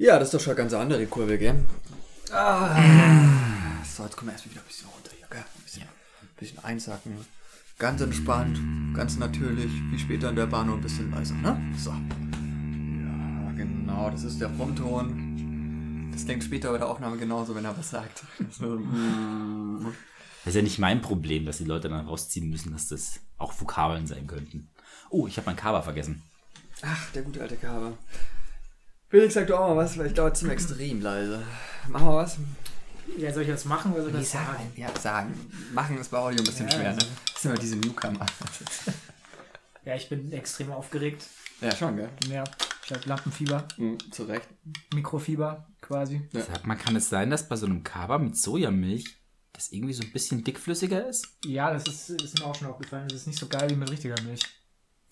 Ja, das ist doch schon eine ganz andere Kurve, gell? Ah, so, jetzt kommen wir erstmal wieder ein bisschen runter hier, gell? Ein bisschen, ein bisschen einsacken. Ganz entspannt, ganz natürlich, wie später in der Bahn nur ein bisschen leiser, ne? So. Ja, genau, das ist der Frontton. Das klingt später bei der Aufnahme genauso, wenn er was sagt. Das ist ja nicht mein Problem, dass die Leute dann rausziehen müssen, dass das auch Vokabeln sein könnten. Oh, ich habe mein Kaba vergessen. Ach, der gute alte Kaber. Felix, sag doch auch mal was, weil ich dauert ziemlich extrem leise. Machen wir was? Ja, soll ich das machen oder soll ich Nee, das sagen. sagen? Ja, sagen. Machen ist bei Audio ein bisschen Ja, schwer, ne? also- Das sind immer diese Newcomer. Ja, ich bin extrem aufgeregt. ja, schon, gell? Ja, ich habe Lampenfieber, Mhm, zu Recht. Mikrofieber quasi. Ja. Sag mal, kann es sein, dass bei so einem Kaba mit Sojamilch das irgendwie so ein bisschen dickflüssiger ist? Ja, das ist, ist mir auch schon aufgefallen. Das ist nicht so geil wie mit richtiger Milch.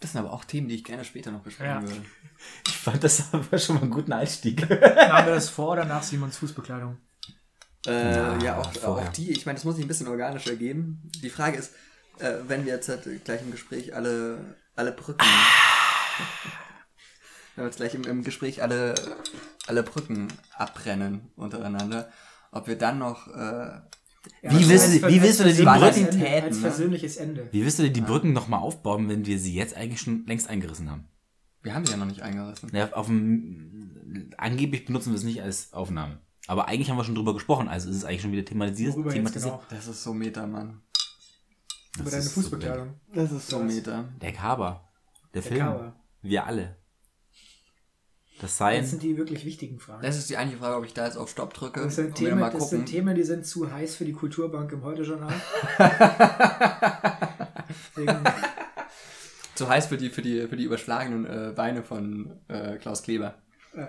Das sind aber auch Themen, die ich gerne später noch besprechen Ja. würde. Ich fand das aber schon mal einen guten Einstieg. Machen wir das vor oder nach Simons Fußbekleidung? Äh, Ja, ja, auch, auch die, ich meine, das muss sich ein bisschen organischer geben. Die Frage ist, äh, wenn wir jetzt halt gleich im Gespräch alle, alle Brücken. wenn wir jetzt gleich im, im Gespräch alle, alle Brücken abbrennen untereinander, ob wir dann noch. Äh, Wie als- willst du- als- wie willst du denn die Brücken Als persönliches Ende. Wie wirst du denn die Brücken nochmal aufbauen, wenn wir sie jetzt eigentlich schon längst eingerissen haben? wir haben die ja noch nicht eingerissen. Ja, auf dem, angeblich benutzen wir es nicht als Aufnahme. Aber eigentlich haben wir schon drüber gesprochen, also ist es eigentlich schon wieder thematisiert. Thematisiert. genau? Das ist so Meta, Mann. Über deine ist so Fußbekleidung. Das ist so? Meta. Der Kaber. Der, Der Film. Cover. Wir alle. Das Das Sein. sind die wirklich wichtigen Fragen. Das ist die eigentliche Frage, ob ich da jetzt auf Stopp drücke Das sind, Themen, mal das sind Themen, die sind zu heiß für die Kulturbank im Heute-Journal. Zu heiß für die, für die, für die überschlagenen äh, Beine von äh, Klaus Kleber. ist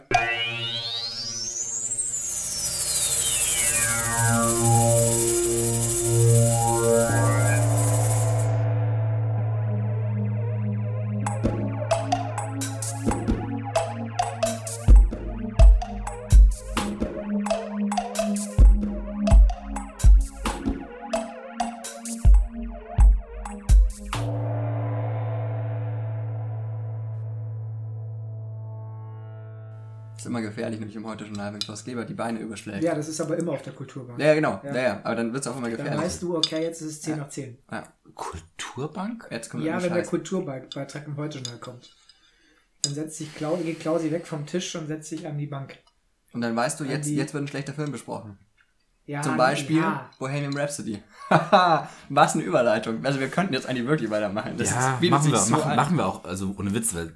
im Heute-Journal, wenn Klaus Kleber die Beine überschlägt. ja, das ist aber immer auf der Kulturbank. Ja, ja, genau. Ja. Ja. Ja, Aber dann wird es auch immer Dann gefährlich. weißt du, okay, jetzt ist es 10 nach 10. ja. Kulturbank? Jetzt kommt Ja, wenn der Scheiße. Kulturbeitrag im Heute-Journal kommt. Dann setzt sich Klausi, geht Klausi weg vom Tisch und setzt sich an die Bank. Und dann weißt du, jetzt, die- jetzt wird ein schlechter Film besprochen. Ja, Zum Beispiel Ja. Bohemian Rhapsody. Was eine Überleitung. Also wir könnten jetzt eigentlich wirklich weitermachen. Das ja, machen wir, so machen, machen wir auch, also ohne Witz, weil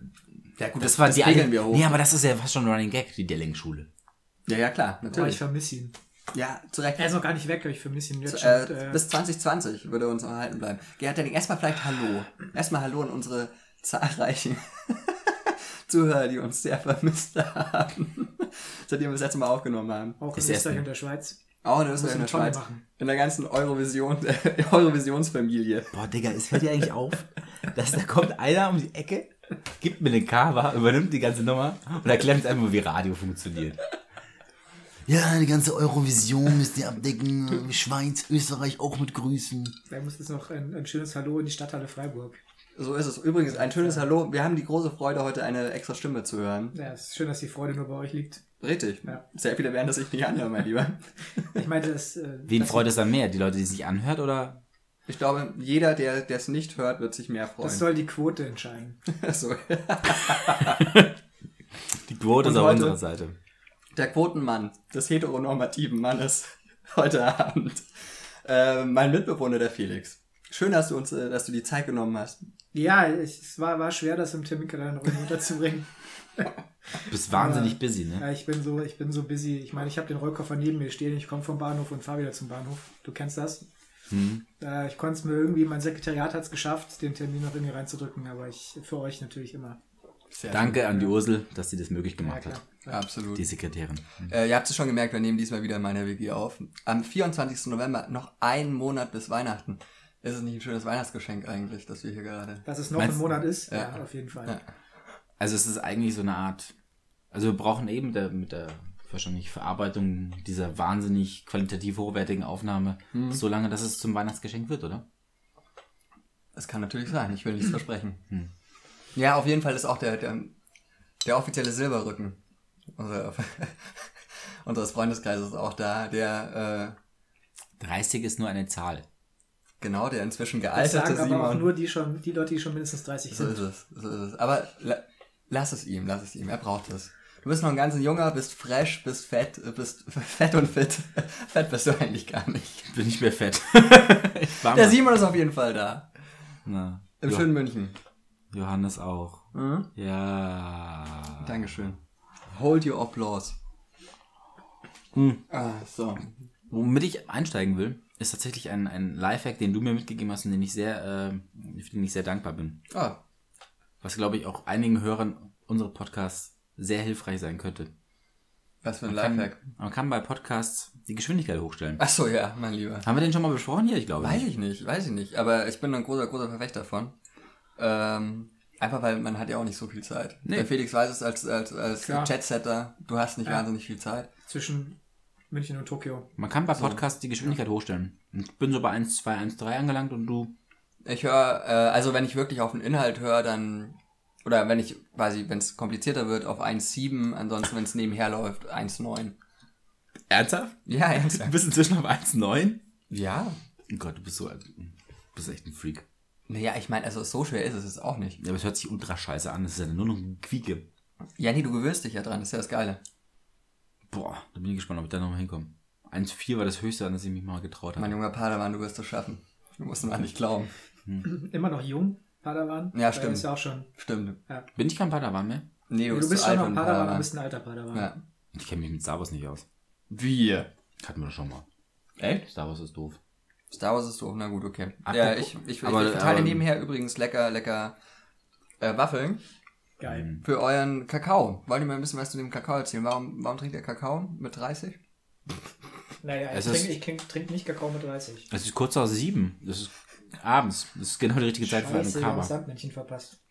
Ja gut, das war die regeln eine, wir hoch. Nee, aber das ist ja fast schon ein Running Gag, die Delling-Schule. Ja, ja, klar, Oh, ich natürlich. vermisse ihn. ja, zu Recht. Er ist noch gar nicht weg, aber ich vermisse ihn jetzt schon. Äh, äh, bis 2020 würde er uns erhalten bleiben. Gerhard Delling, erstmal vielleicht Hallo. Erstmal Hallo an unsere zahlreichen Zuhörer, die uns sehr vermisst haben. Seitdem wir das letzte Mal aufgenommen haben. auch in ist Österreich und der Schweiz. Auch in Muss Österreich und der Schweiz. machen. In der ganzen Eurovision, Eurovisionsfamilie. Boah, Digga, es fällt dir eigentlich auf, dass da kommt einer um die Ecke, gibt mir den Cover, übernimmt die ganze Nummer und erklärt uns einfach, wie Radio funktioniert. Ja, die ganze Eurovision müsst ihr abdecken, Schweiz, Österreich auch mit Grüßen. Da muss es noch ein, ein schönes Hallo in die Stadthalle Freiburg. So ist es. Übrigens, ein schönes Hallo. Wir haben die große Freude, heute eine extra Stimme zu hören. Ja, es ist schön, dass die Freude nur bei euch liegt. Richtig. Ja. Sehr viele werden das sich nicht anhören, mein Lieber. Ich meinte, das. Äh, Wen das, freut es dann mehr? Die Leute, die es sich anhört oder? Ich glaube, jeder, der es nicht hört, wird sich mehr freuen. Das soll die Quote entscheiden. so. Die Quote Und ist auf heute- unserer Seite. Der Quotenmann des heteronormativen Mannes heute Abend. Äh, mein Mitbewohner, der Felix. Schön, dass du uns, äh, dass du die Zeit genommen hast. Ja, ich, es war, war schwer, das im Terminkalender unterzubringen. Du bist wahnsinnig busy, ne? Ja, ich bin so, ich bin so busy. Ich meine, ich habe den Rollkoffer neben mir stehen. Ich komme vom Bahnhof und fahre wieder zum Bahnhof. Du kennst das. Hm. Äh, ich konnte es mir irgendwie, mein Sekretariat hat es geschafft, den Termin noch irgendwie reinzudrücken, aber ich für euch natürlich immer. Sehr Danke an die Ursel, dass sie das möglich Ja, gemacht klar. hat. Absolut. Die Sekretärin. Äh, ihr habt es schon gemerkt, wir nehmen diesmal wieder in meiner WG auf. Am 24. November, noch ein Monat bis Weihnachten. Ist es nicht ein schönes Weihnachtsgeschenk eigentlich, dass wir hier gerade. Dass es noch Meinst- ein Monat ist, Ja. ja, auf jeden Fall. Ja. Also es ist eigentlich so eine Art, also wir brauchen eben der, mit der wahrscheinlich Verarbeitung dieser wahnsinnig qualitativ hochwertigen Aufnahme so lange, dass es zum Weihnachtsgeschenk wird, oder? Das kann natürlich sein, ich will nichts versprechen. Hm. Ja, auf jeden Fall ist auch der, der, der offizielle Silberrücken unser, unseres Freundeskreises ist auch da, der, äh, 30 ist nur eine Zahl. genau, der inzwischen Das gealterte sagen aber auch nur die schon, die Leute, die schon mindestens 30 So sind. ist es, so ist es. Aber la, lass es ihm, lass es ihm, er braucht es. Du bist noch ein ganz junger, bist fresh, bist fett, äh, bist fett und fit. fett bist du eigentlich gar nicht. Bin nicht mehr fett. ich Der. Simon ist auf jeden Fall da. Na, Im Jo- schönen München. Johannes auch. Mhm. Ja. Dankeschön. Hold your applause. Hm. Ah, so. Womit ich einsteigen will, ist tatsächlich ein, ein Lifehack, den du mir mitgegeben hast und den ich sehr, äh, für den ich sehr dankbar bin. Ah, Was, glaube ich, auch einigen Hörern unserer Podcasts sehr hilfreich sein könnte. was für ein Man kann, Lifehack. man kann bei Podcasts die Geschwindigkeit hochstellen. Ach so, ja, mein Lieber. Haben wir den schon mal besprochen hier? Ich glaube Weiß nicht. ich nicht, weiß ich nicht. Aber ich bin ein großer, großer Verfechter davon. Ähm, einfach weil man hat ja auch nicht so viel Zeit. Nee. Der Felix weiß es als, als, als. Chatsetter, du hast nicht Ja. wahnsinnig viel Zeit. Zwischen München und Tokio. Man kann bei Podcasts die Geschwindigkeit hochstellen. Ich bin so bei 1, 2, 1, 3 angelangt und du. Ich höre, äh, also wenn ich wirklich auf den Inhalt höre, dann, oder wenn ich, quasi, wenn es komplizierter wird, auf 1,7, ansonsten, wenn es nebenher läuft, 1,9. Ernsthaft? Ja, Du ernsthaft. bist inzwischen auf 1,9? Ja. Oh Gott, du bist so. Du bist echt ein Freak. Naja, ich meine, also so schwer ist es jetzt auch nicht. Ja, aber es hört sich ultra scheiße an. Das ist ja nur noch ein Quieke. Ja, nee, du gewöhnst dich ja dran, das ist ja das Geile. Boah, da bin ich gespannt, ob ich da nochmal hinkomme. 1,4 war das höchste, an das ich mich mal getraut habe. Mein junger Padawan, du wirst es schaffen. Du musst mal nicht glauben. Immer noch jung, Padawan. Ja, Weil stimmt. Ist ja auch schon. Stimmt. Bin ich kein Padawan mehr? Nee, Du, bist, bist zu schon noch einen Padawan, du bist ein alter Padawan. Ja. Ich kenne mich mit Star Wars nicht aus. Wir. Hatten wir das schon mal. Echt? Star Wars ist doof. Star Wars ist so, na gut, okay. Apropos- ja, ich, ich, ich, aber- ich verteile aber- nebenher übrigens lecker, lecker äh, Waffeln Geil. für euren Kakao. Wollt ihr mal ein bisschen was zu dem Kakao erzählen? Warum, warum trinkt ihr Kakao mit 30? Naja, ich Es trinke ich trink, trink nicht Kakao mit 30. Es ist kurz nach sieben. Das ist abends. Das ist genau die richtige Zeit für eine Scheiße, haben das Kaba. Sandmännchen verpasst.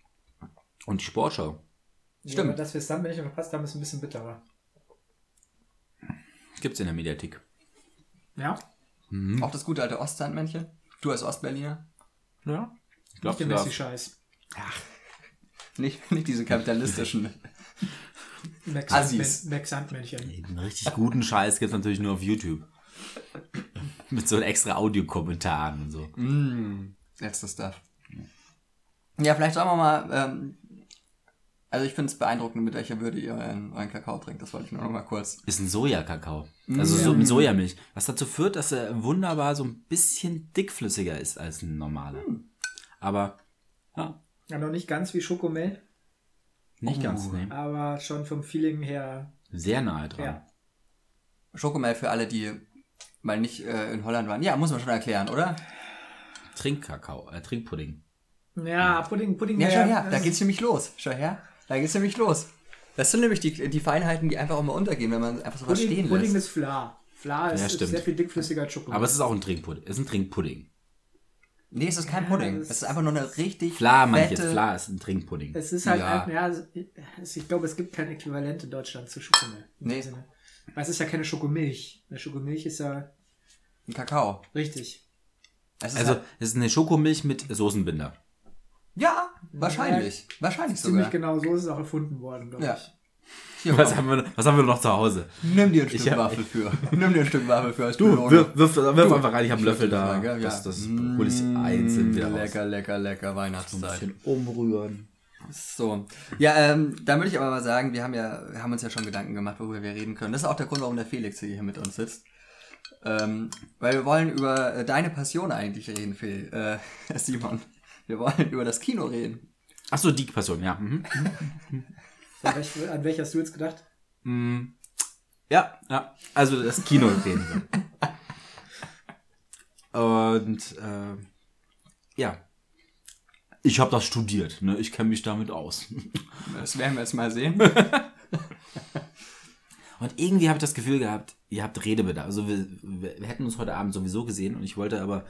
Und die Sportschau. Ja, Stimmt. aber dass wir das Sandmännchen verpasst haben, ist ein bisschen bitterer. Gibt's in der Mediathek. Ja, Auch das gute alte Ostsandmännchen? Du als Ostberliner? Ja. Ich nicht glaube der. Messi-Scheiß. Nicht, nicht diese kapitalistischen. Max, Assis. Max Sandmännchen. Den richtig guten Scheiß gibt's natürlich nur auf YouTube. Mit so extra Audiokommentaren und so. mm, letztes Stuff. Ja, vielleicht sagen wir mal, ähm, also ich finde es beeindruckend, mit welcher Würde ihr euren, euren Kakao trinkt. Das wollte ich nur noch mal kurz. Ist ein Sojakakao. Also so mit Sojamilch. Was dazu führt, dass er wunderbar so ein bisschen dickflüssiger ist als ein normaler. Aber ja, Ja, noch nicht ganz wie Schokomel, nicht ganz. Nee. aber schon vom Feeling her. Sehr nahe dran. Ja. Schokomel für alle, die mal nicht äh, in Holland waren. Ja, muss man schon erklären, oder? Trinkkakao, äh, Trinkpudding. Ja, Pudding, Pudding. Ja, schau her, da geht's nämlich los. Schau her, da geht's nämlich los. Das sind nämlich die, die Feinheiten, die einfach auch mal untergehen, wenn man einfach sowas Pudding, stehen Pudding lässt. ist Fla. Fla ist, Ja, ist sehr viel dickflüssiger als Schokomel. Aber es ist auch ein Trinkpudding. Es ist ein Trinkpudding. Nee, es ist kein Ja, Pudding. Es ist einfach nur eine richtig Fla, meine ich jetzt. Fla ist ein Trinkpudding. Es ist halt, Ja. ein, ja, ich glaube, es gibt kein Äquivalent in Deutschland zu Schokomel. in Nee. Sinne. Weil es ist ja keine Schokomilch. Eine Schokomilch ist ja Ein Kakao. richtig. Es ist Also, halt, es ist eine Schokomilch mit Soßenbinder. ja, wahrscheinlich. Wahrscheinlich Ziemlich sogar. genau so ist es auch erfunden worden, glaube Ja. ich. Hier, Was haben, wir, was haben wir noch zu Hause? Nimm dir ein Stück Ich Waffel für. Nimm dir ein Stück Waffel für als Du, Belohnung. wirf, wirf, wirf einfach rein, ich habe einen Löffel da. mal? Ja. Das, das hole ich einzeln wieder raus. Lecker, lecker, lecker Ein Weihnachtszeit. bisschen umrühren. So. Ja, ähm, dann würde ich aber mal sagen, wir haben ja, wir haben uns ja schon Gedanken gemacht, worüber wir reden können. Das ist auch der Grund, warum der Felix hier mit uns sitzt. Ähm, weil wir wollen über äh, deine Passion eigentlich reden, Phil, äh, Simon. Wir wollen über das Kino reden. Achso, die Person, ja. Mhm. An, welch, an welche hast du jetzt gedacht? Mm, Ja, ja. Also das Kino reden wir. Und äh, ja. Ich habe das studiert, ne? Ich kenne mich damit aus. Das werden wir jetzt mal sehen. Und irgendwie habe ich das Gefühl gehabt, ihr habt Redebedarf. Also wir, wir hätten uns heute Abend sowieso gesehen und ich wollte aber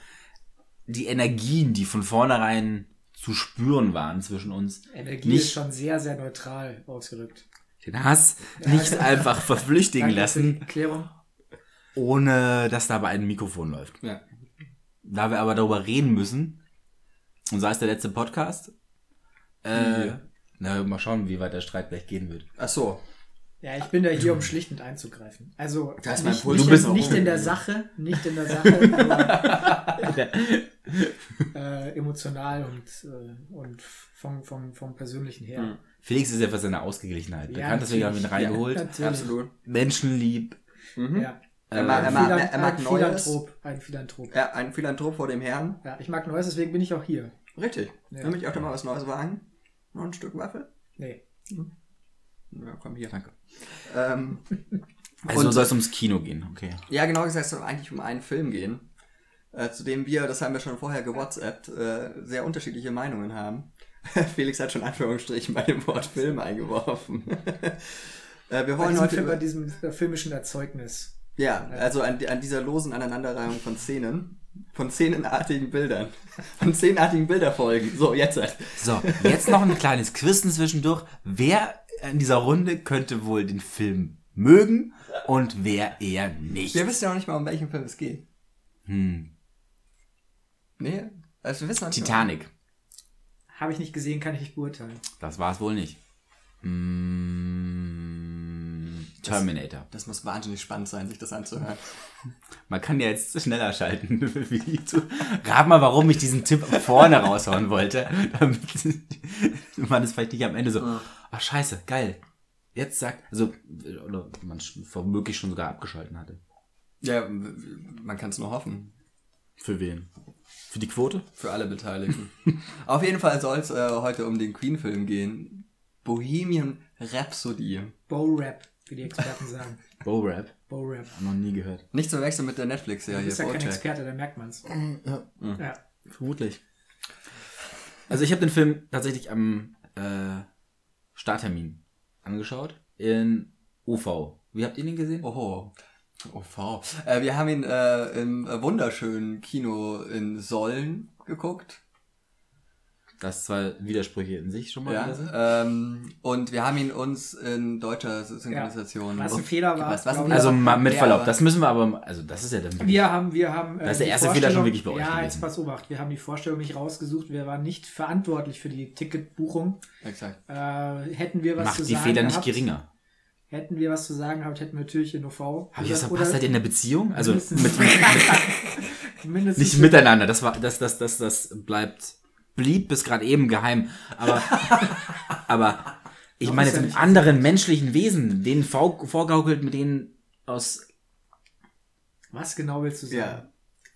die Energien, die von vornherein zu spüren waren zwischen uns, Energie Nicht- ist schon sehr, sehr neutral ausgedrückt. den Hass nicht einfach verflüchtigen lassen, Erklärung. ohne dass dabei ein Mikrofon läuft. ja. Da wir aber darüber reden müssen, und sei es der letzte Podcast, äh, Ja. na, mal schauen, wie weit der Streit gleich gehen wird. Ach so. Ja, ich bin da hier, um schlichtend einzugreifen. Also Da ist mein nicht, Puls nicht, bist in, auch nicht in der hoch. Sache, nicht in der Sache, nicht, Da ist mein nicht, nicht, bist nicht in der Sache, nicht in der Sache, aber äh, emotional und, äh, und vom, vom, vom Persönlichen her. Mhm. Felix ist ja für seine Ausgeglichenheit Ja, bekannt, deswegen haben wir ihn reingeholt. Natürlich. Absolut. Menschenlieb. Mhm. Ja. Er, mag, er, Ein, mag, er mag ein Neues. Philanthrop. Ein Philanthrop. Ja, ein Philanthrop vor dem Herrn. Ja, ich mag Neues, deswegen bin ich auch hier. Richtig. Ja. Will ich auch da mal was Neues wagen? Noch ein Stück Waffel? Nee. Ja, komm hier. Danke. Ähm, Also soll es ums Kino gehen, okay. ja, genau gesagt, es soll eigentlich um einen Film gehen, äh, zu dem wir, das haben wir schon vorher gewhatsappt, äh, sehr unterschiedliche Meinungen haben. Felix hat schon Anführungsstrichen bei dem Wort Film eingeworfen. äh, wir Bei wollen diesem, heute Film, bei über, diesem äh, filmischen Erzeugnis. ja, also an, an dieser losen Aneinanderreihung von Szenen, von szenenartigen Bildern, von szenenartigen Bilderfolgen. So, jetzt halt. So, jetzt noch ein kleines Quizen zwischendurch. Wer in dieser Runde könnte wohl den Film mögen und wer eher nicht? Wir wissen ja auch nicht mal, um welchen Film es geht. Hm. Nee, also wir wissen auch. Titanic. Habe ich nicht gesehen, kann ich nicht beurteilen. Das war es wohl nicht. Hm. Terminator. Das muss wahnsinnig spannend sein, sich das anzuhören. Man kann ja jetzt schneller schalten. wie die zu- Rat mal, warum ich diesen Tipp vorne raushauen wollte. Damit man es vielleicht nicht am Ende so, ach scheiße, geil. Jetzt sagt, also, oder man womöglich schon sogar abgeschalten hatte. Ja, man kann es nur hoffen. Für wen? Für die Quote? Für alle Beteiligten. Auf jeden Fall soll es äh, heute um den Queen-Film gehen. Bohemian Rhapsody. Bow Rap, wie die Experten sagen. Bow Rap. Bow Rap. Noch nie gehört. Nicht zu verwechseln mit der Du Netflix-Serie bist ja kein. Experte, da merkt man's. Ja. Ja. Vermutlich. Also ich habe den Film tatsächlich am äh, Starttermin angeschaut. In UV. Wie habt ihr den gesehen? Oho. OV. Äh, wir haben ihn äh, im wunderschönen Kino in Sollen geguckt. Das zwei Widersprüche in sich schon mal wieder sind. Ja, ähm, und wir haben ihn uns in deutscher Synchronisation. Was ein Fehler war, Was, was ein Also Ja, mal mit Ja, Verlaub, das müssen wir aber, also das ist ja dann Wir haben, wir haben. äh, Da ist der die erste Fehler schon wirklich bei euch Ja, gewesen. jetzt pass Obacht. Wir haben die Vorstellung nicht rausgesucht. Wir waren nicht verantwortlich für die Ticketbuchung. Exakt. Äh, hätten wir was macht zu die sagen Fehler nicht gehabt, geringer. Hätten wir was zu sagen gehabt, hätten wir natürlich in OV. Habe ich das verpasst? Seid ihr in der Beziehung? Also mit, mindestens- mit, mindestens nicht miteinander. Das war, das, das, das, das bleibt, blieb bis gerade eben geheim. Aber, aber ich meine jetzt mit anderen menschlichen Wesen, denen vor, vorgaukelt, mit denen aus Was genau willst du sagen? Ja.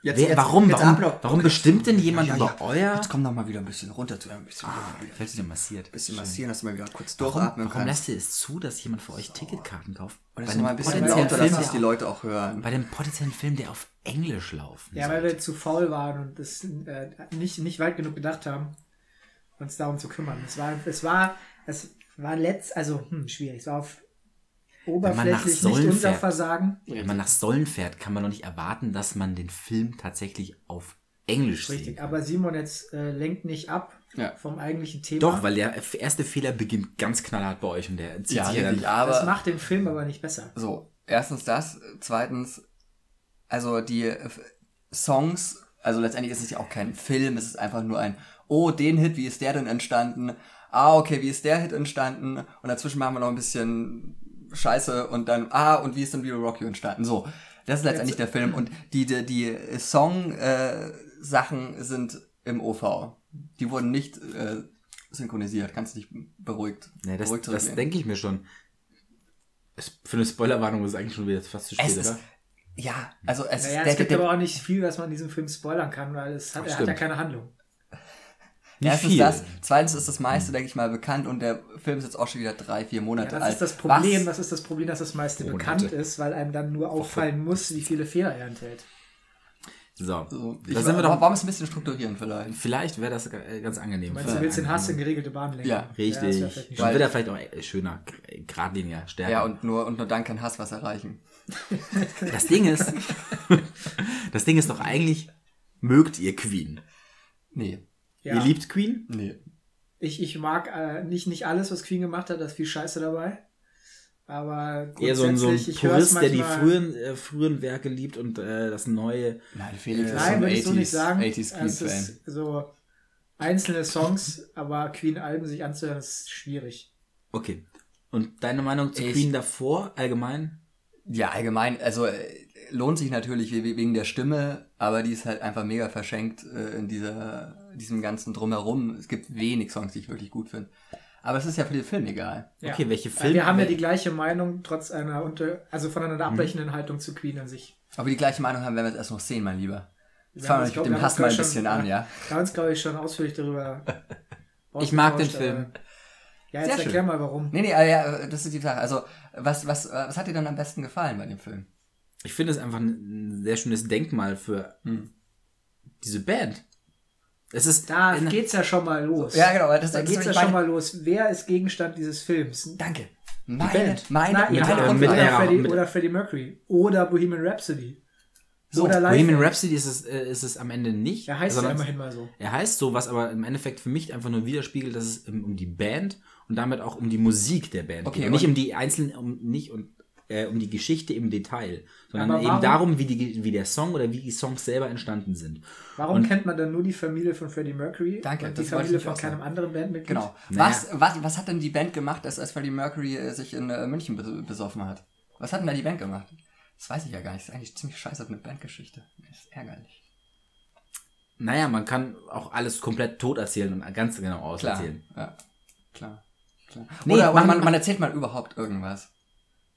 Jetzt, Wer, warum? jetzt warum Upload. warum bestimmt denn jemand Ja, ja, über ja. euer. Jetzt komm doch mal wieder ein bisschen runter zu ein bisschen, Ah, fällt dir massiert. bisschen massieren, dass du mal wieder kurz Warum, durchatmen warum kannst. lässt ihr es zu, dass jemand für euch Ticketkarten kauft? Und Bei das mal ein bisschen potenziellen lauter, Film, dass das die der, Leute auch hören. bei dem potenziellen Film, der auf Englisch laufen Ja, weil soll. wir zu faul waren und es äh, nicht, nicht weit genug gedacht haben, uns darum zu kümmern. Es war, es war, es war letzt, also hm, schwierig. Es war auf oberflächlich nicht Sollen unser fährt. Versagen. Wenn man nach Sollen fährt, kann man doch nicht erwarten, dass man den Film tatsächlich auf Englisch sieht. Richtig, aber Simon jetzt äh, lenkt nicht ab Ja. vom eigentlichen Thema. Doch, weil der erste Fehler beginnt ganz knallhart bei euch und der zieht Ja, sich ja dann. das aber macht den Film aber nicht besser. so, erstens das, zweitens, also die Songs, also letztendlich ist es ja auch kein Film, es ist einfach nur ein, oh, den Hit, wie ist der denn entstanden? Ah, okay, wie ist der Hit entstanden? Und dazwischen machen wir noch ein bisschen Scheiße und dann, ah, und wie ist denn Real Rock You entstanden? So, das ist letztendlich der Film und die, die, die Song-Sachen sind im OV. Die wurden nicht äh, synchronisiert, kannst dich beruhigt, Nee, das beruhigt das denke ich mir schon. Für eine Spoilerwarnung ist es eigentlich schon wieder fast zu spät, Es ist, oder? ja, also es Naja, ist, es gibt aber auch nicht viel, was man in diesem Film spoilern kann, weil es hat, er hat ja keine Handlung. Nicht Erstens viel. das, zweitens ist das meiste, denke ich mal, bekannt und der Film ist jetzt auch schon wieder drei, vier Ja, Monate das alt. ist das Problem, Was, das ist das Problem, dass das meiste Monate. bekannt ist, weil einem dann nur auffallen muss, wie viele Fehler er enthält. So, so, da sind wir doch. Warum es ein bisschen strukturieren vielleicht? Vielleicht wäre das ganz angenehm. Meinst du, willst den Hass in geregelte Bahn lenken? Ja, das Richtig. nicht Dann wird er vielleicht auch äh, schöner, geradliniger, stärker. Ja, und nur, und nur dann kann Hass was erreichen. das Ding ist, das Ding ist doch eigentlich, mögt ihr Queen? Nee, Ja. Ihr liebt Queen? nee. Ich, ich mag äh, nicht, nicht alles, was Queen gemacht hat, da ist viel Scheiße dabei. Aber Eher so ein, so ein Purist, der die frühen, äh, frühen Werke liebt und äh, das Neue. Nein, Felix ist Nein, so würde ich so nicht 80s, sagen. 80s es Queen-Fan. ist so einzelne Songs, aber Queen-Alben sich anzuhören, ist schwierig. Okay. Und deine Meinung zu Ich- Queen davor, allgemein? Ja, allgemein, also äh, lohnt sich natürlich we- wegen der Stimme, aber die ist halt einfach mega verschenkt äh, in dieser, diesem ganzen Drumherum. Es gibt wenig Songs, die ich wirklich gut finde. Aber es ist ja für den Film egal. Okay, welche Filme- Wir haben ja die gleiche Meinung, trotz einer unter, also voneinander Mhm. abweichenden Haltung zu Queen an sich. Aber die gleiche Meinung haben, wenn wir jetzt erst noch sehen, mein Lieber. Jetzt Wir fangen wir uns, mit dem Hass mal ein bisschen schon- an, ja? Haben uns, glaube ich, schon ausführlich darüber Ich mag den Film. Ja, jetzt Sehr schön. erklär mal, warum. Nee, nee, äh, ja, das ist die Sache. Also, was, was, was hat dir dann am besten gefallen bei dem Film? Ich finde es einfach ein sehr schönes Denkmal für Hm. diese Band. Es ist Da in- geht's ja schon mal los. Ja, genau, das- da das geht's ja schon mal los. Wer ist Gegenstand dieses Films? Danke. Meine, Band. meine, Na, ja, oder, ja, Freddie, mit- oder Freddie Mercury. Oder Bohemian Rhapsody. So, oder Bohemian. Rhapsody ist es, äh, ist es am Ende nicht. Er heißt ja sondern immerhin mal so. Er heißt so, was aber im Endeffekt für mich einfach nur widerspiegelt, dass es um die Band und damit auch um die Musik der Band Okay, geht. Und nicht um die einzelnen, um, nicht und, äh, um die Geschichte im Detail, sondern Aber eben warum- darum, wie, die, wie der Song oder wie die Songs selber entstanden sind. Warum kennt man dann nur die Familie von Freddie Mercury Danke, und die Familie von keinem sagen. anderen Bandmitglied? Genau. Naja. Was, was, was hat denn die Band gemacht, als, als Freddie Mercury äh, sich in äh, München bes- besoffen hat? Was hat denn da die Band gemacht? Das weiß ich ja gar nicht. Das ist eigentlich ziemlich scheiße eine Bandgeschichte. Das ist ärgerlich. Naja, man kann auch alles komplett tot erzählen und ganz genau Klar. auserzählen. Ja. Klar. Klar. Nee, oder man, man- man erzählt mal überhaupt irgendwas.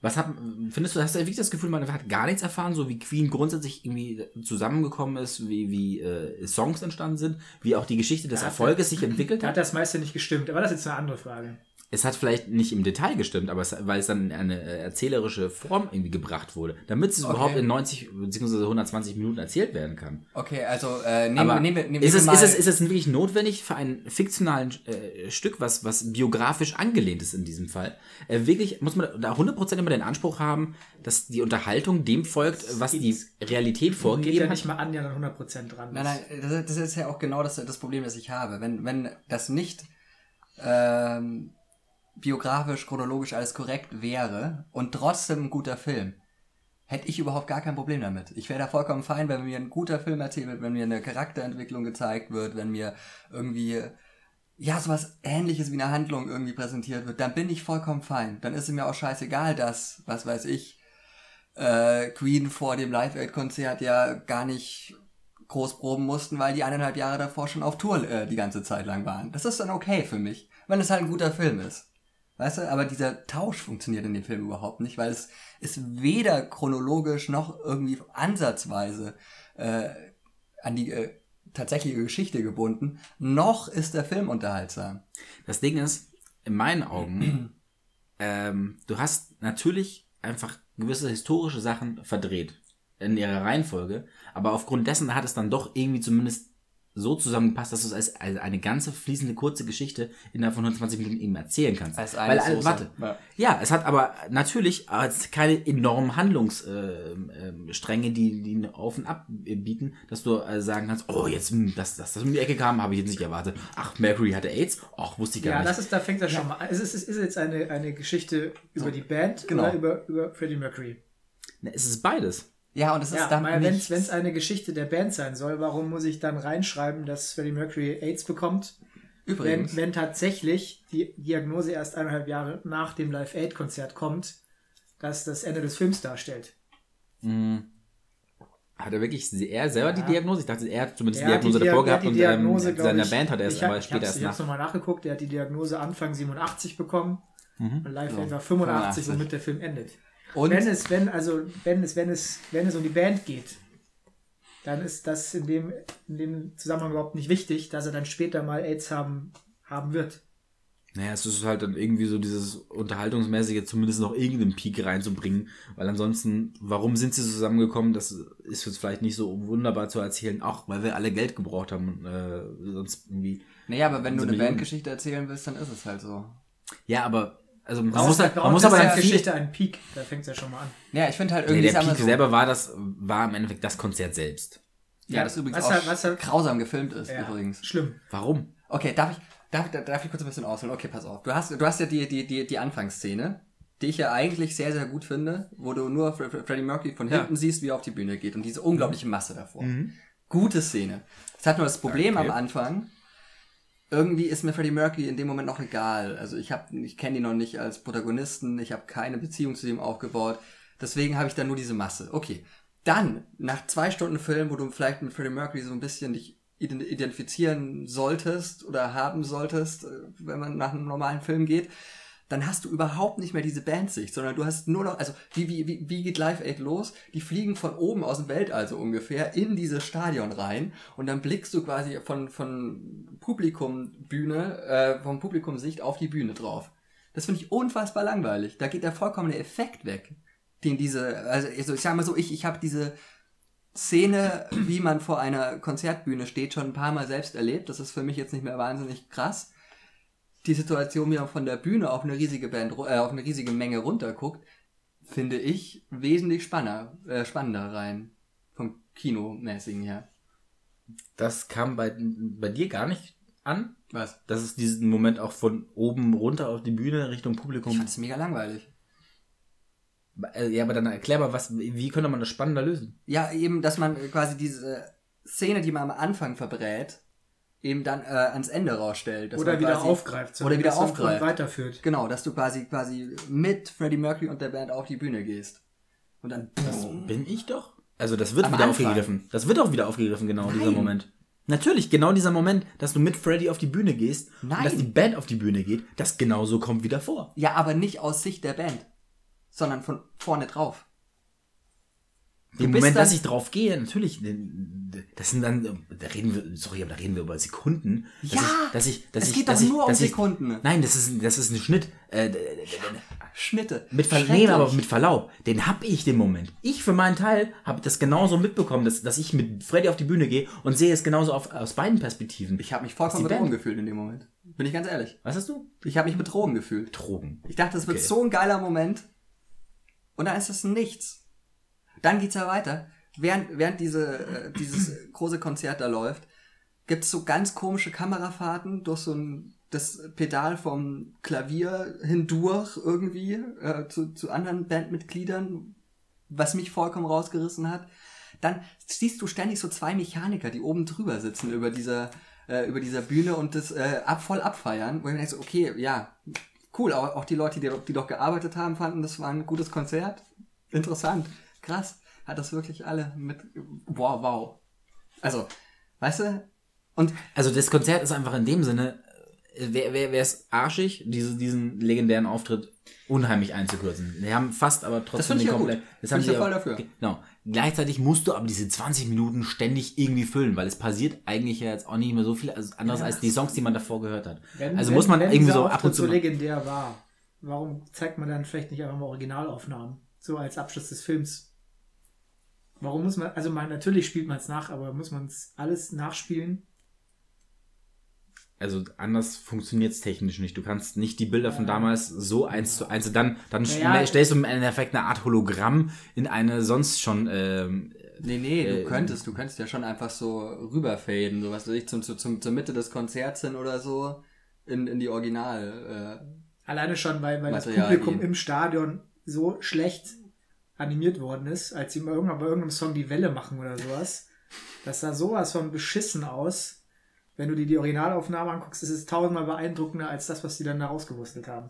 Was hat, findest du, hast du wirklich das Gefühl, man hat gar nichts erfahren, so wie Queen grundsätzlich irgendwie zusammengekommen ist, wie, wie äh, Songs entstanden sind, wie auch die Geschichte des Ja, Erfolges sich entwickelt Da hat? hat das meiste nicht gestimmt, aber das ist jetzt eine andere Frage. Es hat vielleicht nicht im Detail gestimmt, aber es, weil es dann in eine äh, erzählerische Form irgendwie gebracht wurde, damit es Okay. überhaupt in 90 bzw. 120 Minuten erzählt werden kann. Okay, also äh, nehmen, Aber nehmen, wir- nehmen ist, wir es, mal, ist, es, ist es wirklich notwendig für ein fiktionalen äh, Stück, was, was biografisch angelehnt ist in diesem Fall, äh, wirklich, muss man da 100% immer den Anspruch haben, dass die Unterhaltung dem folgt, was die Realität Geht vorgegeben ja hat? nicht mal annähernd 100% dran. Nein, nein, das, das ist ja auch genau das, das Problem, das ich habe. Wenn, wenn das nicht ähm, biografisch, chronologisch alles korrekt wäre und trotzdem ein guter Film, hätte ich überhaupt gar kein Problem damit. Ich wäre da vollkommen fein, wenn mir ein guter Film erzählt wird, wenn mir eine Charakterentwicklung gezeigt wird, wenn mir irgendwie ja, sowas ähnliches wie eine Handlung irgendwie präsentiert wird, dann bin ich vollkommen fein. Dann ist es mir auch scheißegal, dass, was weiß ich, äh, Queen vor dem Live-Aid-Konzert ja gar nicht groß proben mussten, weil die eineinhalb Jahre davor schon auf Tour äh, die ganze Zeit lang waren. Das ist dann okay für mich, wenn es halt ein guter Film ist. Weißt du, aber dieser Tausch funktioniert in dem Film überhaupt nicht, weil es ist weder chronologisch noch irgendwie ansatzweise äh, an die äh, tatsächliche Geschichte gebunden, noch ist der Film unterhaltsam. Das Ding ist, in meinen Augen, ähm, du hast natürlich einfach gewisse historische Sachen verdreht in ihrer Reihenfolge, aber aufgrund dessen hat es dann doch irgendwie zumindest so zusammengepasst, dass du es als, als eine ganze fließende kurze Geschichte innerhalb von 120 Minuten eben erzählen kannst. Als eine Weil, äh, Soße. warte, Ja. ja, es hat aber natürlich als keine enormen Handlungsstränge, ähm, Stränge, die, die auf und ab bieten, dass du äh, sagen kannst, oh, jetzt, hm, dass, dass das um die Ecke kam, habe ich jetzt nicht erwartet. Ach, Mercury hatte AIDS? Ach, wusste ich gar Ja, nicht. das ist, da fängt das schon mal an. Es ist, es ist jetzt eine, eine Geschichte über die Band genau. oder über, über Freddie Mercury. Na, es ist beides. Ja, und es ist Ja, dann weil wenn es eine Geschichte der Band sein soll, warum muss ich dann reinschreiben, dass Freddie Mercury AIDS bekommt, Übrigens, wenn, wenn tatsächlich die Diagnose erst eineinhalb Jahre nach dem Live-Aid-Konzert kommt, das das Ende des Films darstellt. Hat er wirklich er selber die Ja. Diagnose? Ich dachte, er hat zumindest Er die Diagnose Dia- davor gehabt die und ähm, seiner Band hat er es aber später erst Ich nach. nochmal nachgeguckt, er hat die Diagnose Anfang 87 bekommen Mhm. und Live So, war 85, 85. womit der Film endet. Und wenn es, wenn, also, wenn es, wenn es, wenn es um die Band geht, dann ist das in dem, in dem Zusammenhang überhaupt nicht wichtig, dass er dann später mal AIDS haben, haben wird. Naja, es ist halt dann irgendwie so dieses Unterhaltungsmäßige, zumindest noch irgendeinen Peak reinzubringen, weil ansonsten, warum sind sie zusammengekommen, das ist jetzt vielleicht nicht so wunderbar zu erzählen, auch weil wir alle Geld gebraucht haben und äh, sonst irgendwie. naja, aber wenn du eine. Bandgeschichte erzählen willst, dann ist es halt so. Ja, aber, also man muss, halt, man braucht muss aber dann viel, Geschichte einen Peak, da fängt es ja schon mal an. Ja, ich finde halt Nee, irgendwie... der sagen wir Peak so- selber war das, war im Endeffekt das Konzert selbst. Ja, das übrigens was auch halt- was halt- grausam gefilmt ist, Ja, übrigens. Schlimm. Warum? Okay, darf ich, darf, darf ich kurz ein bisschen ausholen? Okay, pass auf. Du hast, du hast ja die, die, die, die Anfangsszene, die ich ja eigentlich sehr, sehr gut finde, wo du nur Fre- Fre- Freddie Mercury von Ja. hinten siehst, wie er auf die Bühne geht und diese unglaubliche Masse davor. Gute Szene. Es hat nur das Problem Okay. am Anfang, irgendwie ist mir Freddie Mercury in dem Moment noch egal. Also ich habe, ich kenne ihn noch nicht als Protagonisten, ich habe keine Beziehung zu ihm aufgebaut. Deswegen habe ich da nur diese Masse. Okay. Dann, nach zwei Stunden Film, wo du vielleicht mit Freddie Mercury so ein bisschen dich ident- identifizieren solltest oder haben solltest, äh, wenn man nach einem normalen Film geht, dann hast du überhaupt nicht mehr diese Bandsicht, sondern du hast nur noch, also wie, wie, wie, wie geht Live Aid los? Die fliegen von oben aus dem Weltall so ungefähr in dieses Stadion rein und dann blickst du quasi von, von Publikumbühne, äh, vom Publikumsicht auf die Bühne drauf. Das finde ich unfassbar langweilig. Da geht der vollkommene Effekt weg, den diese, also also ich sag mal so, ich, ich habe diese Szene, wie man vor einer Konzertbühne steht, schon ein paar Mal selbst erlebt. Das ist für mich jetzt nicht mehr wahnsinnig krass die Situation, wie man von der Bühne auf eine riesige Band, äh, auf eine riesige Menge runterguckt, finde ich wesentlich spannender, äh, spannender rein. Vom Kinomäßigen her. Das kam bei, bei dir gar nicht an, Was? dass es diesen Moment auch von oben runter auf die Bühne Richtung Ich Publikum. fand es mega langweilig. Äh, Ja, aber dann erklär mal, was, wie könnte man das spannender lösen? Ja, eben, dass man quasi diese Szene, die man am Anfang verbrät, eben dann äh, ans Ende rausstellt. dass Oder man wieder quasi- aufgreift. Oder wieder aufgreift. weiterführt. Genau, dass du quasi quasi mit Freddie Mercury und der Band auf die Bühne gehst. Und dann Bin ich doch? Also das wird Am wieder Anfang. aufgegriffen. Das wird auch wieder aufgegriffen, genau dieser Nein. Moment. Natürlich, genau dieser Moment, dass du mit Freddy auf die Bühne gehst Nein. und dass die Band auf die Bühne geht, das genauso kommt wieder vor. Ja, aber nicht aus Sicht der Band, sondern von vorne drauf. Im Moment, dass ich drauf gehe, natürlich, das sind dann, da reden wir, sorry, aber da reden wir über Sekunden. Dass Ja, ich, dass ich, dass es ich, geht dass doch ich, nur um dass ich, Sekunden. Nein, das ist, das ist ein Schnitt. Äh, Schnitte. mit Ver nee, aber mit Verlaub, den hab ich den Moment. Ich für meinen Teil habe das genauso mitbekommen, dass, dass ich mit Freddy auf die Bühne gehe und sehe es genauso auf, aus beiden Perspektiven. Ich habe mich vollkommen betrogen Band. gefühlt in dem Moment. Bin ich ganz ehrlich. Was hast du? Ich habe mich betrogen gefühlt. Drogen. Ich dachte, es wird Okay. so ein geiler Moment. Und dann ist es nichts. Dann geht's ja weiter. Während, während diese, äh, dieses große Konzert da läuft, gibt's so ganz komische Kamerafahrten durch so ein, das Pedal vom Klavier hindurch irgendwie äh, zu, zu anderen Bandmitgliedern, was mich vollkommen rausgerissen hat. Dann siehst du ständig so zwei Mechaniker, die oben drüber sitzen über dieser, äh, über dieser Bühne und das äh, ab, voll abfeiern, wo ich mir denke, okay, ja, cool, auch, auch die Leute, die, die doch gearbeitet haben, fanden, das war ein gutes Konzert. Interessant, krass. Hat das wirklich alle mit, wow, wow. Also, weißt du? Und Also das Konzert ist einfach in dem Sinne, wäre wär, es arschig, diese, diesen legendären Auftritt unheimlich einzukürzen. Die haben fast aber trotzdem finde ich ja gut. Das Bin haben ich sie ja voll dafür. Genau. Gleichzeitig musst du aber diese 20 Minuten ständig irgendwie füllen, weil es passiert eigentlich ja jetzt auch nicht mehr so viel also anderes als die Songs, die man davor gehört hat. Wenn, also wenn, muss man wenn irgendwie so ab und zu. so mal- legendär war, warum zeigt man dann vielleicht nicht einfach mal Originalaufnahmen? So als Abschluss des Films. Warum muss man, also man, natürlich spielt man es nach, aber muss man es alles nachspielen? Also anders funktioniert es technisch nicht. Du kannst nicht die Bilder von damals so eins zu eins. Dann, dann Naja. stellst du im Endeffekt eine Art Hologramm in eine sonst schon ähm, Nee, nee, du Äh, könntest, du könntest ja schon einfach so rüberfaden, so was weiß ich, zum, zum, zum, zur Mitte des Konzerts hin oder so, in, in die Original. Äh, Alleine schon, weil, weil das Publikum im Stadion so schlecht animiert worden ist, als sie mal irgendwann bei irgendeinem Song die Welle machen oder sowas. Das sah sowas von beschissen aus. Wenn du dir die Originalaufnahme anguckst, ist es tausendmal beeindruckender als das, was die dann da rausgewurstelt haben.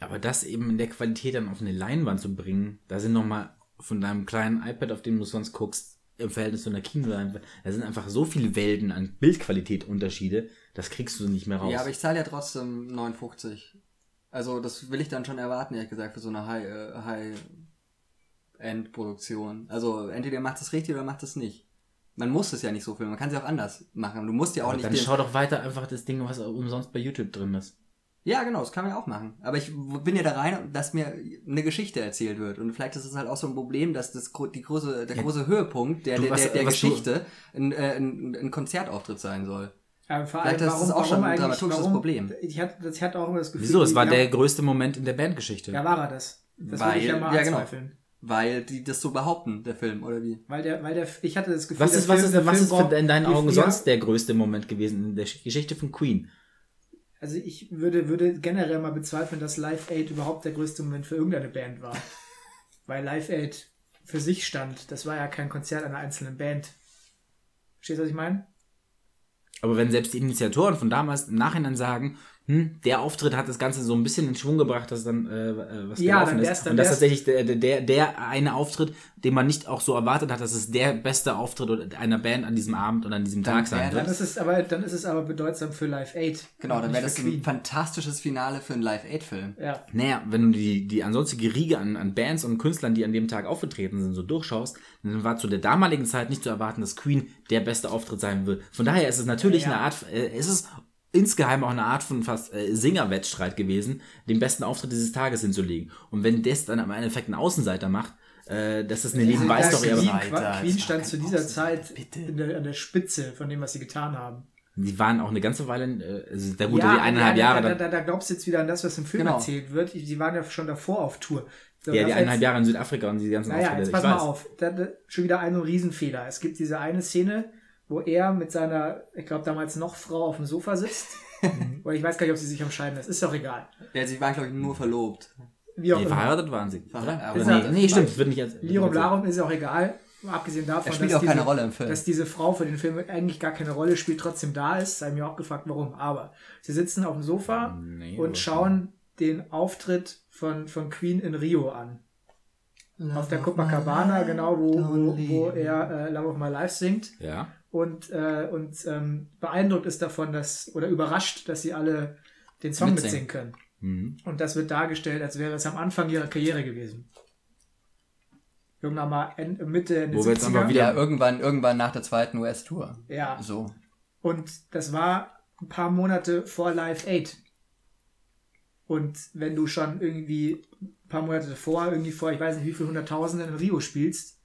Aber das eben in der Qualität dann auf eine Leinwand zu bringen, da sind nochmal von deinem kleinen iPad, auf dem du sonst guckst, im Verhältnis zu einer Kinoleinwand, da sind einfach so viele Welten an Bildqualität Unterschiede, das kriegst du nicht mehr raus. ja, aber ich zahle ja trotzdem 59. Also das will ich dann schon erwarten, ehrlich gesagt, für so eine High, äh, High-End-Produktion. Also entweder macht es richtig oder macht es nicht. Man muss es ja nicht so filmen, man kann es ja auch anders machen. Du musst ja auch aber nicht dann schau doch weiter einfach das Ding, was umsonst bei YouTube drin ist. Ja, genau, das kann man ja auch machen. Aber ich bin ja da rein, dass mir eine Geschichte erzählt wird. Und vielleicht ist es halt auch so ein Problem, dass das die große, der Ja. große Höhepunkt der, Du, der, was- der, der was Geschichte ein, äh, ein, ein Konzertauftritt sein soll. Aber vor Vielleicht allem, ist das warum, auch schon warum ein dramaturgisches warum, Problem. Ich hatte, ich hatte auch immer das Gefühl, Wieso? Es war der größte Moment in der Bandgeschichte. Ja, war er das. Das Weil- würde ich ja mal ja, genau. Weil die das so behaupten, der Film, oder wie? Weil der, weil der, ich hatte das Gefühl, was der ist, was Film- ist, der was Film ist in deinen Augen sonst der größte Moment gewesen in der Geschichte von Queen? Also ich würde, würde generell mal bezweifeln, dass Live Aid überhaupt der größte Moment für irgendeine Band war. Weil Live Aid für sich stand. Das war ja kein Konzert einer einzelnen Band. Verstehst du, was ich meine? Aber wenn selbst die Initiatoren von damals im Nachhinein sagen, hm, der Auftritt hat das Ganze so ein bisschen in Schwung gebracht, dass dann äh, äh, was Ja, gelaufen dann ist. dann und das wär's- tatsächlich der, der- der, eine Auftritt, den man nicht auch so erwartet hat, dass es der beste Auftritt einer Band an diesem Abend und an diesem Dann Tag sein wird. Dann ist es aber, dann ist es aber bedeutsam für Live 8. Genau, dann wäre das ein fantastisches Finale für einen Live-Aid-Film. Ja. Naja, wenn du die, die ansonstige Riege an, an Bands und Künstlern, die an dem Tag aufgetreten sind, so durchschaust, dann war zu der damaligen Zeit nicht zu erwarten, dass Queen der beste Auftritt sein wird. Von daher ist es natürlich Ja. eine Art, äh, es ist insgeheim auch eine Art von fast äh, Singerwettstreit gewesen, den besten Auftritt dieses Tages hinzulegen. Und wenn das dann am Endeffekt ein Außenseiter macht, äh, das ist eine Nebenbei-Story, Queen, Queen, stand zu dieser Zeit bitte. in der, an der Spitze von dem, was sie getan haben. die waren auch eine ganze Weile, äh, also da wurde die eineinhalb ja, Jahre, da, da, da glaubst du jetzt wieder an das, was im Film Genau. erzählt wird. Sie waren ja schon davor auf Tour. So, ja, die eineinhalb jetzt- Jahre in Südafrika und die ganzen Naja, Auftritte, jetzt ich pass mal weiß. auf. Da, da, schon wieder ein Riesenfehler. Es gibt diese eine Szene, wo er mit seiner, ich glaube damals noch Frau auf dem Sofa sitzt. Oder ich weiß gar nicht, ob sie sich am Scheiden ist. Ist doch egal. Ja, sie waren, glaube ich, nur verlobt. Wie auch Nee, immer. verheiratet waren sie. Verhe- Oder? aber Aber nee, nee, nee, stimmt, wird nicht als. Lirum Larum ist ja auch egal. Abgesehen davon, spielt dass, auch keine diese, Rolle im Film. dass diese Frau für den Film eigentlich gar keine Rolle spielt, trotzdem da ist. Sei mir auch gefragt, warum. Aber sie sitzen auf dem Sofa Nee, und schauen den Auftritt von, von Queen in Rio an. Auf der Copacabana, genau, wo, wo, wo er äh, Love of My Life singt. Ja. Und, äh, und ähm, beeindruckt ist davon, dass, oder überrascht, dass sie alle den Song Mitsingen. mitsingen können. Mhm. Und das wird dargestellt, als wäre es am Anfang ihrer Karriere gewesen. Irgendwann mal Ende, Mitte, Ende Wo wir jetzt 70er. einfach wieder- Ja, irgendwann, irgendwann nach der zweiten US-Tour. Ja, So. und das war ein paar Monate vor Live 8. Und wenn du schon irgendwie ein paar Monate davor, irgendwie vor, ich weiß nicht wie viele Hunderttausende in Rio spielst,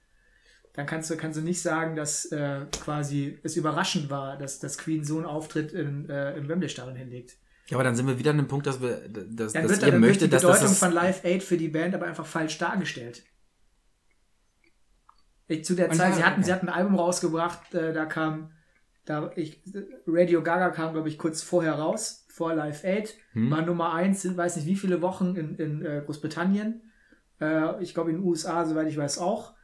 dann kannst du, kannst du nicht sagen, dass äh, quasi es überraschend war, dass, dass Queen so einen Auftritt in, äh, im Wembley-Stadion hinlegt. Ja, aber dann sind wir wieder an dem Punkt, dass wir, dass, Dann dass wird, ihr dann wird die möchtet, Bedeutung das von Live 8 für die Band aber einfach falsch dargestellt. Ich, zu der Zeit, ja, sie hatten, okay. sie hatten ein Album rausgebracht, äh, da kam, da ich, Radio Gaga kam, glaube ich, kurz vorher raus, vor Live 8, Hm. war Nummer 1, in weiß nicht wie viele Wochen in, in äh, Großbritannien. Äh, ich glaube in den USA, soweit ich weiß, auch.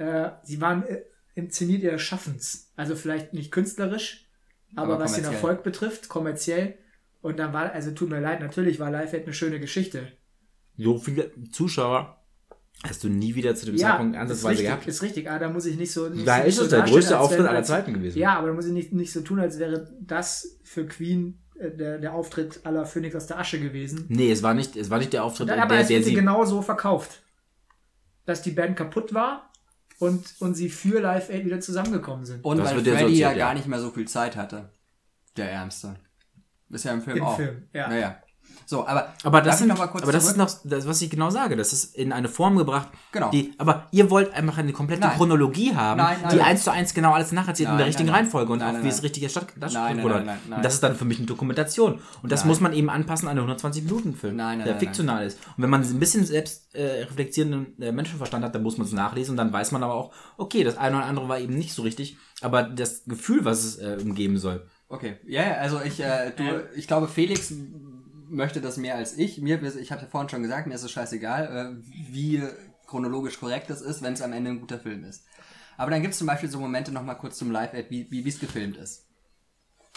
Äh, sie waren äh, im Zenit ihres Schaffens. Also vielleicht nicht künstlerisch, aber, Aber was den. Erfolg betrifft, kommerziell. Und dann war, also tut mir leid, natürlich war Live eine schöne Geschichte. so viele Zuschauer hast du nie wieder zu dem Ja, Zeitpunkt ansatzweise richtig, gehabt. ist richtig. Aber da muss ich nicht so. Nicht Da so, ist so es der größte Auftritt aller Zeiten gewesen. Ja, aber da muss ich nicht, nicht so tun, als wäre das für Queen äh, der, der Auftritt aller Phoenix aus der Asche gewesen. Nee, es war nicht, es war nicht der Auftritt, der, aber es der sie. genau so verkauft. Dass die Band kaputt war und, und sie für Live Aid wieder zusammengekommen sind. Und Das weil Freddy so ja ja. gar nicht mehr so viel Zeit hatte. Der Ärmste. Ist ja im Film Im auch. Film, ja. Naja. So, aber, Aber das, sind, noch mal kurz aber das ist noch, das, was ich genau sage, das ist in eine Form gebracht, Genau. die, aber ihr wollt einfach eine komplette Nein. Chronologie haben, Nein, nein, die eins zu eins genau alles nacherzählt in der richtigen. Reihenfolge und auch wie es richtig statt, Nein, stattfindet. nein, oder- nein, nein, nein. Und das ist dann für mich eine Dokumentation. Und das muss man eben anpassen an einen 120-Minuten-Film, Nein, nein, der fiktional ist. Und wenn man ein bisschen selbst äh, reflektierenden äh, Menschenverstand hat, dann muss man es nachlesen und dann weiß man aber auch, okay, das eine oder andere war eben nicht so richtig, aber das Gefühl, was es äh, umgeben soll. Okay, ja, ja, also ich, äh, du, Ähm. ich glaube, Felix möchte das mehr als ich. Mir, ich habe ja vorhin schon gesagt, mir ist es scheißegal, äh, wie chronologisch korrekt es ist, wenn es am Ende ein guter Film ist. Aber dann gibt es zum Beispiel so Momente nochmal kurz zum Live-Ad, wie es gefilmt ist.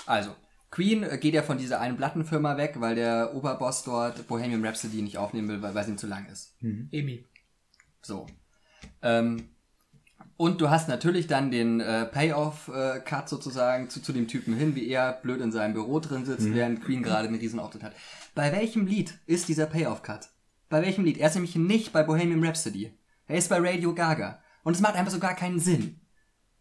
Also, Queen äh, geht ja von dieser einen Plattenfirma weg, weil der Oberboss dort Bohemian Rhapsody nicht aufnehmen will, weil weil es ihm zu lang ist. Emi. So. Ähm, und du hast natürlich dann den äh, Payoff-Cut sozusagen zu, zu dem Typen hin, wie er blöd in seinem Büro drin sitzt, während Queen gerade einen Riesenauftritt hat. Bei welchem Lied ist dieser Payoff-Cut? Bei welchem Lied? Er ist nämlich nicht bei Bohemian Rhapsody. Er ist bei Radio Gaga. Und es macht einfach so gar keinen Sinn.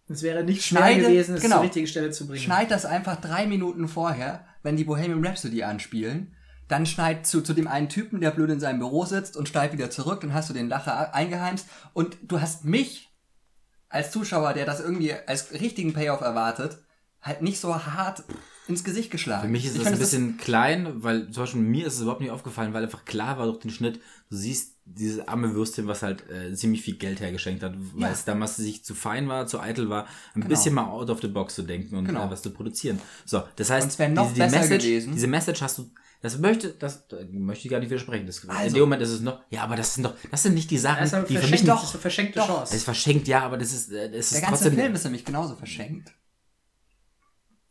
Es wäre nicht schwer gewesen, es genau. zur richtigen Stelle zu bringen. Schneid das einfach drei Minuten vorher, wenn die Bohemian Rhapsody anspielen. Dann schneid zu, zu dem einen Typen, der blöd in seinem Büro sitzt und schneid wieder zurück. Dann hast du den Lacher eingeheimst. Und du hast mich als Zuschauer, der das irgendwie als richtigen Payoff erwartet, halt nicht so hart ins Gesicht geschlagen. Für mich ist Ich das ein bisschen klein, weil zum Beispiel mir ist es überhaupt nicht aufgefallen, weil einfach klar war durch den Schnitt, du siehst dieses arme Würstchen, was halt äh, ziemlich viel Geld hergeschenkt hat, weil Ja. es damals sich zu fein war, zu eitel war, ein bisschen mal out of the box zu denken und Genau. äh, was zu produzieren. So, das heißt, noch besser Message, gewesen. diese Message hast du, das möchte, das da möchte ich gar nicht widersprechen. Das, in Also. dem Moment ist es noch, ja, aber das sind doch, das sind nicht die Sachen, Das die für mich das eine verschenkte Doch. es ist Chance. verschenkt, ja, aber das ist, äh, das Der ist ganze trotzdem, Film ist nämlich genauso verschenkt.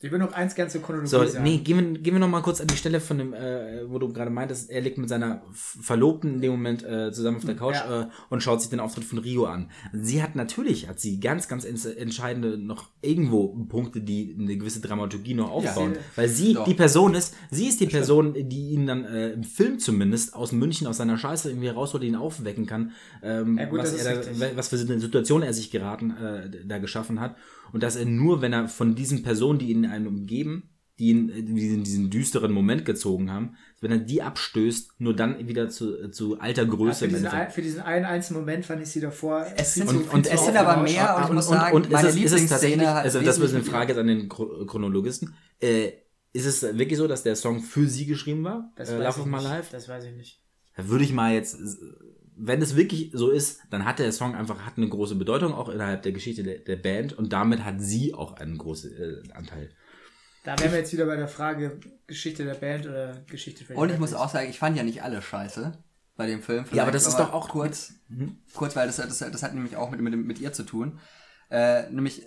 Ich will noch eins ganz zur Chronologie So, sagen. nee, gehen wir, gehen wir noch mal kurz an die Stelle von dem, äh, wo du gerade meintest, er liegt mit seiner Verlobten in dem Moment äh, zusammen auf der Couch Ja. äh, und schaut sich den Auftritt von Rio an. Sie hat natürlich, hat sie ganz, ganz ents- entscheidende noch irgendwo Punkte, die eine gewisse Dramaturgie noch aufbauen. sie- weil sie Doch. die Person ist, sie ist die Person, die ihn dann äh, im Film zumindest aus München, aus seiner Scheiße irgendwie rausholt, ihn aufwecken kann, ähm, Ja, gut, was, er da, was für eine Situation er sich geraten, äh, da geschaffen hat. Und dass er nur, wenn er von diesen Personen, die ihn einen umgeben, die ihn in diesen, düsteren Moment gezogen haben, wenn er die abstößt, nur dann wieder zu, zu alter Ja, Größe für, im diesen, ein- für diesen einen einzelnen Moment fand ich sie davor. Es sind- und- viel und es sind aber mehr, und ich muss sagen, und meine ist es, ist Lieblingsszene hat also das ist eine Frage jetzt an den Chro- Chronologisten, äh, ist es wirklich so, dass der Song für sie geschrieben war? Das äh, weiß Love ich of My nicht. Life? Das weiß ich nicht. Da würde ich mal jetzt, wenn es wirklich so ist, dann hat der Song einfach hat eine große Bedeutung auch innerhalb der Geschichte der, der Band und damit hat sie auch einen großen äh, Anteil. Da wären wir jetzt wieder bei der Frage Geschichte der Band oder Geschichte Freddie Und ich muss auch sagen, ich fand ja nicht alle scheiße bei dem Film. Ja, aber das Vielleicht ist doch auch- kurz, Mhm. kurz, weil das, das, das hat nämlich auch mit, mit, mit ihr zu tun. Äh, nämlich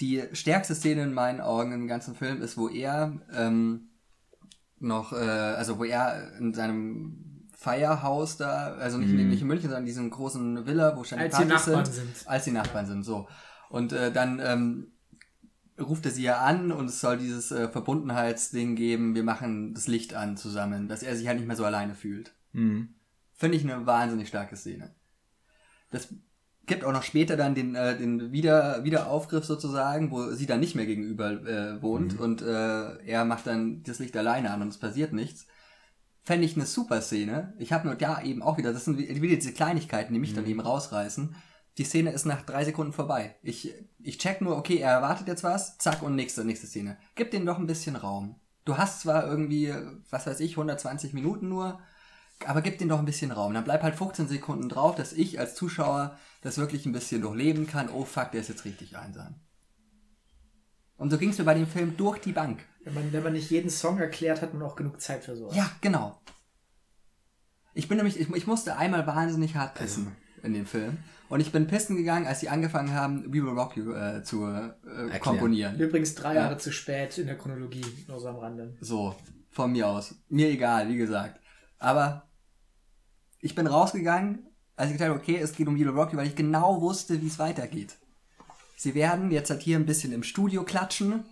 die stärkste Szene in meinen Augen im ganzen Film ist, wo er ähm, noch, äh, also wo er in seinem Feierhaus da, also nicht, Mhm. nicht in München, sondern in diesem großen Villa, wo Als die Partys Nachbarn sind, sind. Als die Nachbarn sind, so. Und äh, dann ähm, ruft er sie ja an und es soll dieses äh, Verbundenheitsding geben, wir machen das Licht an zusammen, dass er sich halt nicht mehr so alleine fühlt. Mhm. Finde ich eine wahnsinnig starke Szene. Das gibt auch noch später dann den, äh, den Wieder Wiederaufgriff sozusagen, wo sie dann nicht mehr gegenüber äh, wohnt und äh, er macht dann das Licht alleine an und es passiert nichts. Fände ich eine super Szene. Ich habe nur da eben auch wieder, das sind wie- wieder diese Kleinigkeiten, die mich dann eben rausreißen. Die Szene ist nach drei Sekunden vorbei. Ich, ich check nur, okay, er erwartet jetzt was, zack und nächste, nächste Szene. Gib denen doch ein bisschen Raum. Du hast zwar irgendwie, was weiß ich, 120 Minuten nur, aber gib denen doch ein bisschen Raum. Dann bleib halt 15 Sekunden drauf, dass ich als Zuschauer das wirklich ein bisschen durchleben kann. Oh fuck, der ist jetzt richtig einsam. Und so ging es mir bei dem Film durch die Bank. Wenn man, wenn man nicht jeden Song erklärt, hat man auch genug Zeit für sowas. Ja, genau. Ich bin nämlich, ich, ich musste einmal wahnsinnig hart pissen in dem Film. Und ich bin pissen gegangen, als sie angefangen haben, We Will Rock You äh, zu äh, komponieren. Übrigens drei Ja. Jahre zu spät in der Chronologie, nur so am Rande. So, von mir aus. Mir egal, wie gesagt. Aber ich bin rausgegangen, als ich gedacht habe, okay, es geht um Yellow Rocky, weil ich genau wusste, wie es weitergeht. Sie werden jetzt halt hier ein bisschen im Studio klatschen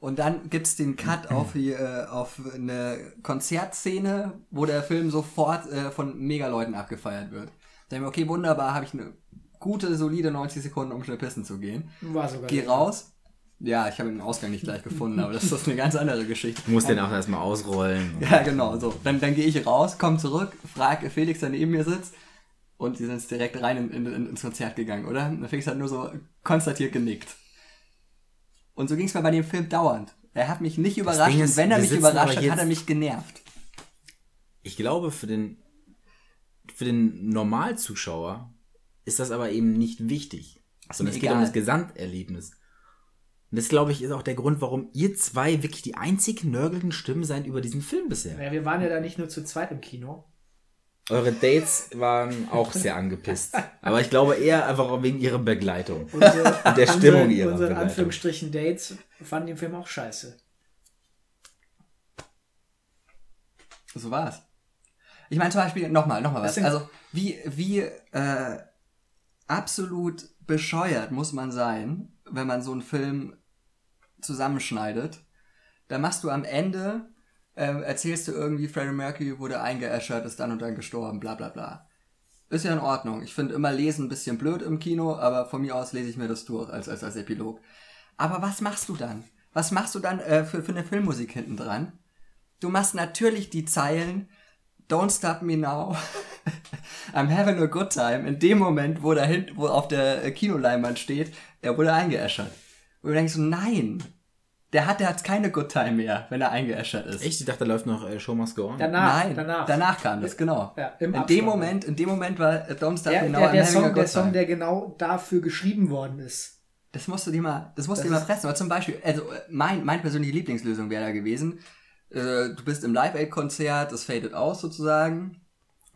und dann gibt's den Cut auf, die, äh, auf eine Konzertszene, wo der Film sofort äh, von Megaleuten abgefeiert wird. Da denke ich mir, okay, wunderbar, habe ich eine gute, solide 90 Sekunden, um schnell pissen zu gehen. War sogar Geh raus. Ja, ich habe den Ausgang nicht gleich gefunden, aber das ist eine ganz andere Geschichte. Du musst den auch erstmal ausrollen. Ja, genau, so. Dann, dann gehe ich raus, komm zurück, frag Felix, der neben mir sitzt. Und die sind jetzt direkt rein in, in, in, ins Konzert gegangen, oder? Und Felix hat nur so konstatiert genickt. Und so ging es mir bei dem Film dauernd. Er hat mich nicht überrascht Ding und ist, wenn er mich überrascht hat, hat er mich genervt. Ich glaube, für den, für den Normalzuschauer ist das aber eben nicht wichtig. Sondern mir es geht um egal. das Gesamterlebnis. Und das, glaube ich, ist auch der Grund, warum ihr zwei wirklich die einzig nörgelnden Stimmen seid über diesen Film bisher. Ja, wir waren ja da nicht nur zu zweit im Kino. Eure Dates waren auch sehr angepisst. Aber ich glaube eher einfach auch wegen ihrer Begleitung. Unsere, Und der Stimmung unsere, ihrer unsere Begleitung. Anführungsstrichen Dates fanden den Film auch scheiße. So war's. Ich meine zum Beispiel, nochmal, nochmal was. Also, wie, wie äh, absolut bescheuert muss man sein, wenn man so einen Film zusammenschneidet. Da machst du am Ende, ähm, erzählst du irgendwie, Freddie Mercury wurde eingeäschert, ist dann und dann gestorben, bla bla bla. Ist ja in Ordnung. Ich finde immer Lesen ein bisschen blöd im Kino, aber von mir aus lese ich mir das durch als, als, als Epilog. Aber was machst du dann? Was machst du dann äh, für, für eine Filmmusik hinten dran? Du machst natürlich die Zeilen Don't stop me now. I'm having a good time. In dem Moment, wo da hinten, wo auf der Kinoleinwand steht, er wurde eingeäschert. Und du denkst so, nein. Der hat, der hat keine Good Time mehr, wenn er eingeäschert ist. Echt? Ich dachte, da läuft noch äh, Show Must Go On. Danach, Nein, danach. danach kam das, genau. Ja, im in dem Moment, in dem Moment war äh, Don't Stop Der, Me Now, der, der, a Song, der Song, der genau dafür geschrieben worden ist. Das musst du dir mal, das musst du Das dir mal fressen. Aber zum Beispiel, also äh, mein, mein persönliche Lieblingslösung wäre da gewesen. Äh, du bist im Live-Aid-Konzert, es fadet aus sozusagen.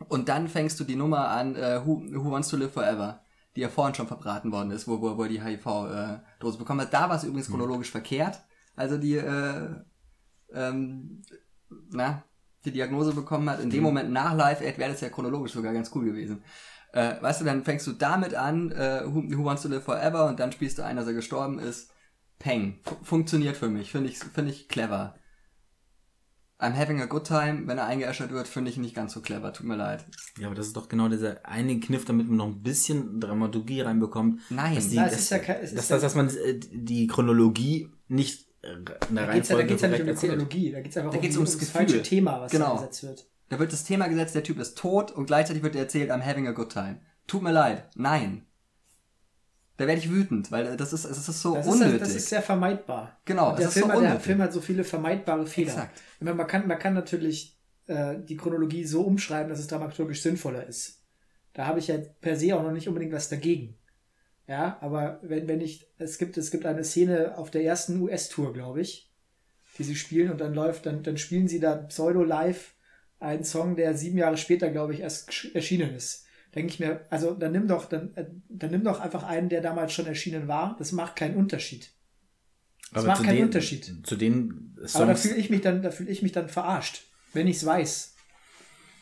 Und dann fängst du die Nummer an, äh, Who, Who Wants to Live Forever, die ja vorhin schon verbraten worden ist, wo, wo, wo die HIV-Dose bekommen hat. Da war es übrigens chronologisch verkehrt. Also die, äh, ähm, na, die Diagnose bekommen hat, in dem Moment nach Live Aid wäre das ja chronologisch sogar ganz cool gewesen. Äh, weißt du, dann fängst du damit an, äh, Who, Who Wants to Live Forever und dann spielst du einen, dass er gestorben ist. Peng. Fu- funktioniert für mich. Finde ich, finde ich clever. I'm having a good time, wenn er eingeäschert wird, finde ich nicht ganz so clever. Tut mir leid. Ja, aber das ist doch genau dieser eine Kniff, damit man noch ein bisschen Dramaturgie reinbekommt. Nein. dass die, Na, es dass, ist ja kein- es dass, ist dass, ja- dass man äh, die Chronologie nicht äh, in der Da geht es ja, da geht's ja nicht um die. Chronologie, da geht es einfach Da um geht's ums ums Gefühl. falsche Thema, was Genau. da gesetzt wird. Da wird das Thema gesetzt, der Typ ist tot und gleichzeitig wird dir erzählt, I'm having a good time. Tut mir leid. Nein. Da werde ich wütend, weil das ist, es ist so Das ist, unnötig. das ist sehr vermeidbar. Genau, der, ist Film, so hat, der. Film hat so viele vermeidbare Fehler. Exakt. Meine, man, kann, man kann natürlich äh, die Chronologie so umschreiben, dass es dramaturgisch sinnvoller ist. Da habe ich ja per se auch noch nicht unbedingt was dagegen. Ja, aber wenn, wenn ich, es gibt, es gibt eine Szene auf der ersten US-Tour, glaube ich, die sie spielen und dann läuft, dann, dann spielen sie da pseudo-live einen Song, der sieben Jahre später, glaube ich, erst erschienen ist. Denke ich mir, also dann nimm doch, dann, äh, dann nimm doch einfach einen, der damals schon erschienen war. Das macht keinen Unterschied. Das macht zu keinen den, Unterschied. Zu den Songs. Aber da fühle ich mich dann, da fühle ich mich dann verarscht, wenn ich es weiß,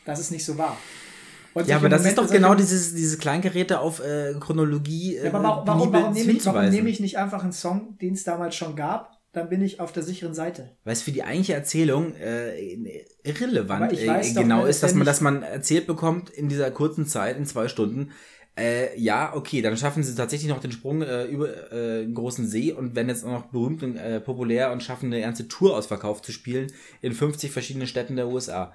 dass es nicht so war. Und ja, aber das ist doch genau dieses, dieses Kleingeräte auf äh, Chronologie. Äh, Ja, aber warum, warum, Liebe warum, nehme ich, warum nehme ich nicht einfach einen Song, den es damals schon gab? Dann bin ich auf der sicheren Seite. Weil es für die eigentliche Erzählung äh, irrelevant äh, doch, genau wenn- ist, dass man, dass man erzählt bekommt in dieser kurzen Zeit, in zwei Stunden. Äh, ja, okay, dann schaffen sie tatsächlich noch den Sprung äh, über äh, einen großen See und werden jetzt auch noch berühmt und äh, populär und schaffen eine ganze Tour ausverkauft zu spielen in 50 verschiedenen Städten der USA.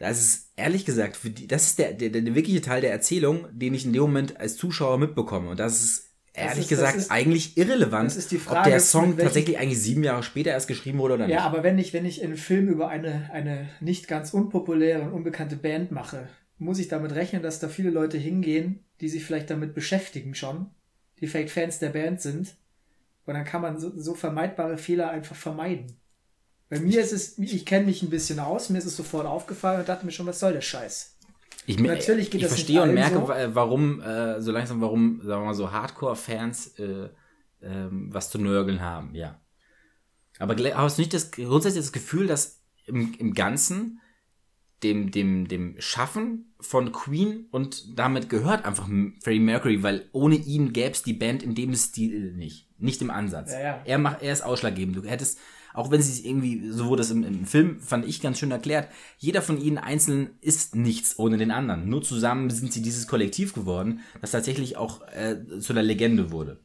Das ist ehrlich gesagt, die, das ist der, der, der wirkliche Teil der Erzählung, den ich in dem Moment als Zuschauer mitbekomme. Und das ist ehrlich ist- das gesagt ist- eigentlich irrelevant, das ist die ob Frage, der Song tatsächlich eigentlich sieben Jahre später erst geschrieben wurde oder nicht. Ja, aber wenn ich, wenn ich einen Film über eine, eine nicht ganz unpopuläre und unbekannte Band mache, muss ich damit rechnen, dass da viele Leute hingehen, die sich vielleicht damit beschäftigen schon, die vielleicht Fans der Band sind. Und dann kann man so, so vermeidbare Fehler einfach vermeiden. Bei mir ist es, ich kenne mich ein bisschen aus, mir ist es sofort aufgefallen und dachte mir schon, was soll der Scheiß? Ich, mir- Natürlich geht ich das nicht verstehe und merke, so. wa- warum, äh, so langsam, warum, sagen wir mal so, Hardcore-Fans äh, ähm, was zu nörgeln haben, ja. Aber hast du nicht das, grundsätzlich das Gefühl, dass im, im Ganzen dem, dem, dem Schaffen von Queen und damit gehört einfach Freddie Mercury, weil ohne ihn gäbe es die Band in dem Stil nicht. Nicht im Ansatz. Ja, ja. Er macht, er ist ausschlaggebend. Du hättest, auch wenn sie es irgendwie, so wurde es im, im Film, fand ich ganz schön erklärt, jeder von ihnen einzeln ist nichts ohne den anderen. Nur zusammen sind sie dieses Kollektiv geworden, das tatsächlich auch äh, zu der Legende wurde.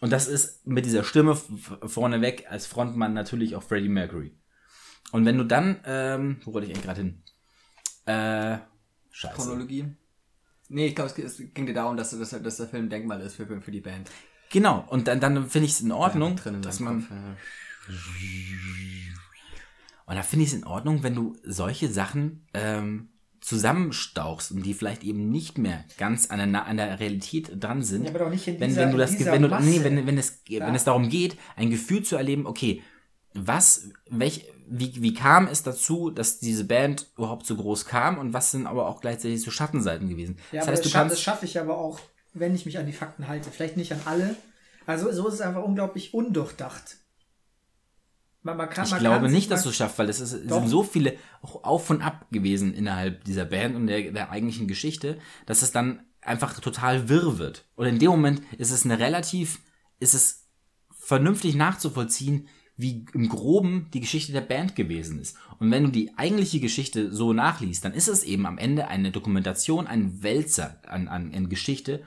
Und das ist mit dieser Stimme vorneweg als Frontmann natürlich auch Freddie Mercury. Und wenn du dann, ähm, wo wollte ich eigentlich gerade hin? Äh, scheiße. Chronologie. Nee, ich glaube, es, ging dir darum, dass, dass, dass der Film Denkmal ist für, für die Band. Genau, und dann, dann finde ich es in Ordnung, Ja, dass man, Kopf, ja. Und da finde ich es in Ordnung, wenn du solche Sachen ähm, zusammenstauchst und die vielleicht eben nicht mehr ganz an der, an der Realität dran sind. Ja, aber doch nicht in wenn, dieser- wenn du das, wenn du, nee, wenn, wenn es, Klar. wenn es darum geht, ein Gefühl zu erleben, okay, was, welch, wie, wie kam es dazu, dass diese Band überhaupt so groß kam und was sind aber auch gleichzeitig so Schattenseiten gewesen? Ja, das heißt, das, du schaff, das schaffe ich aber auch, wenn ich mich an die Fakten halte. Vielleicht nicht an alle. Also so ist es einfach unglaublich undurchdacht. Man, man kann, ich man glaube nicht, dass du es schaffst, weil es ist, es sind so viele auch auf und ab gewesen innerhalb dieser Band und der, der eigentlichen Geschichte, dass es dann einfach total wirr wird. Und in dem Moment ist es eine relativ, ist es vernünftig nachzuvollziehen, wie im Groben die Geschichte der Band gewesen ist. Und wenn du die eigentliche Geschichte so nachliest, dann ist es eben am Ende eine Dokumentation, ein Wälzer an, an, an Geschichte,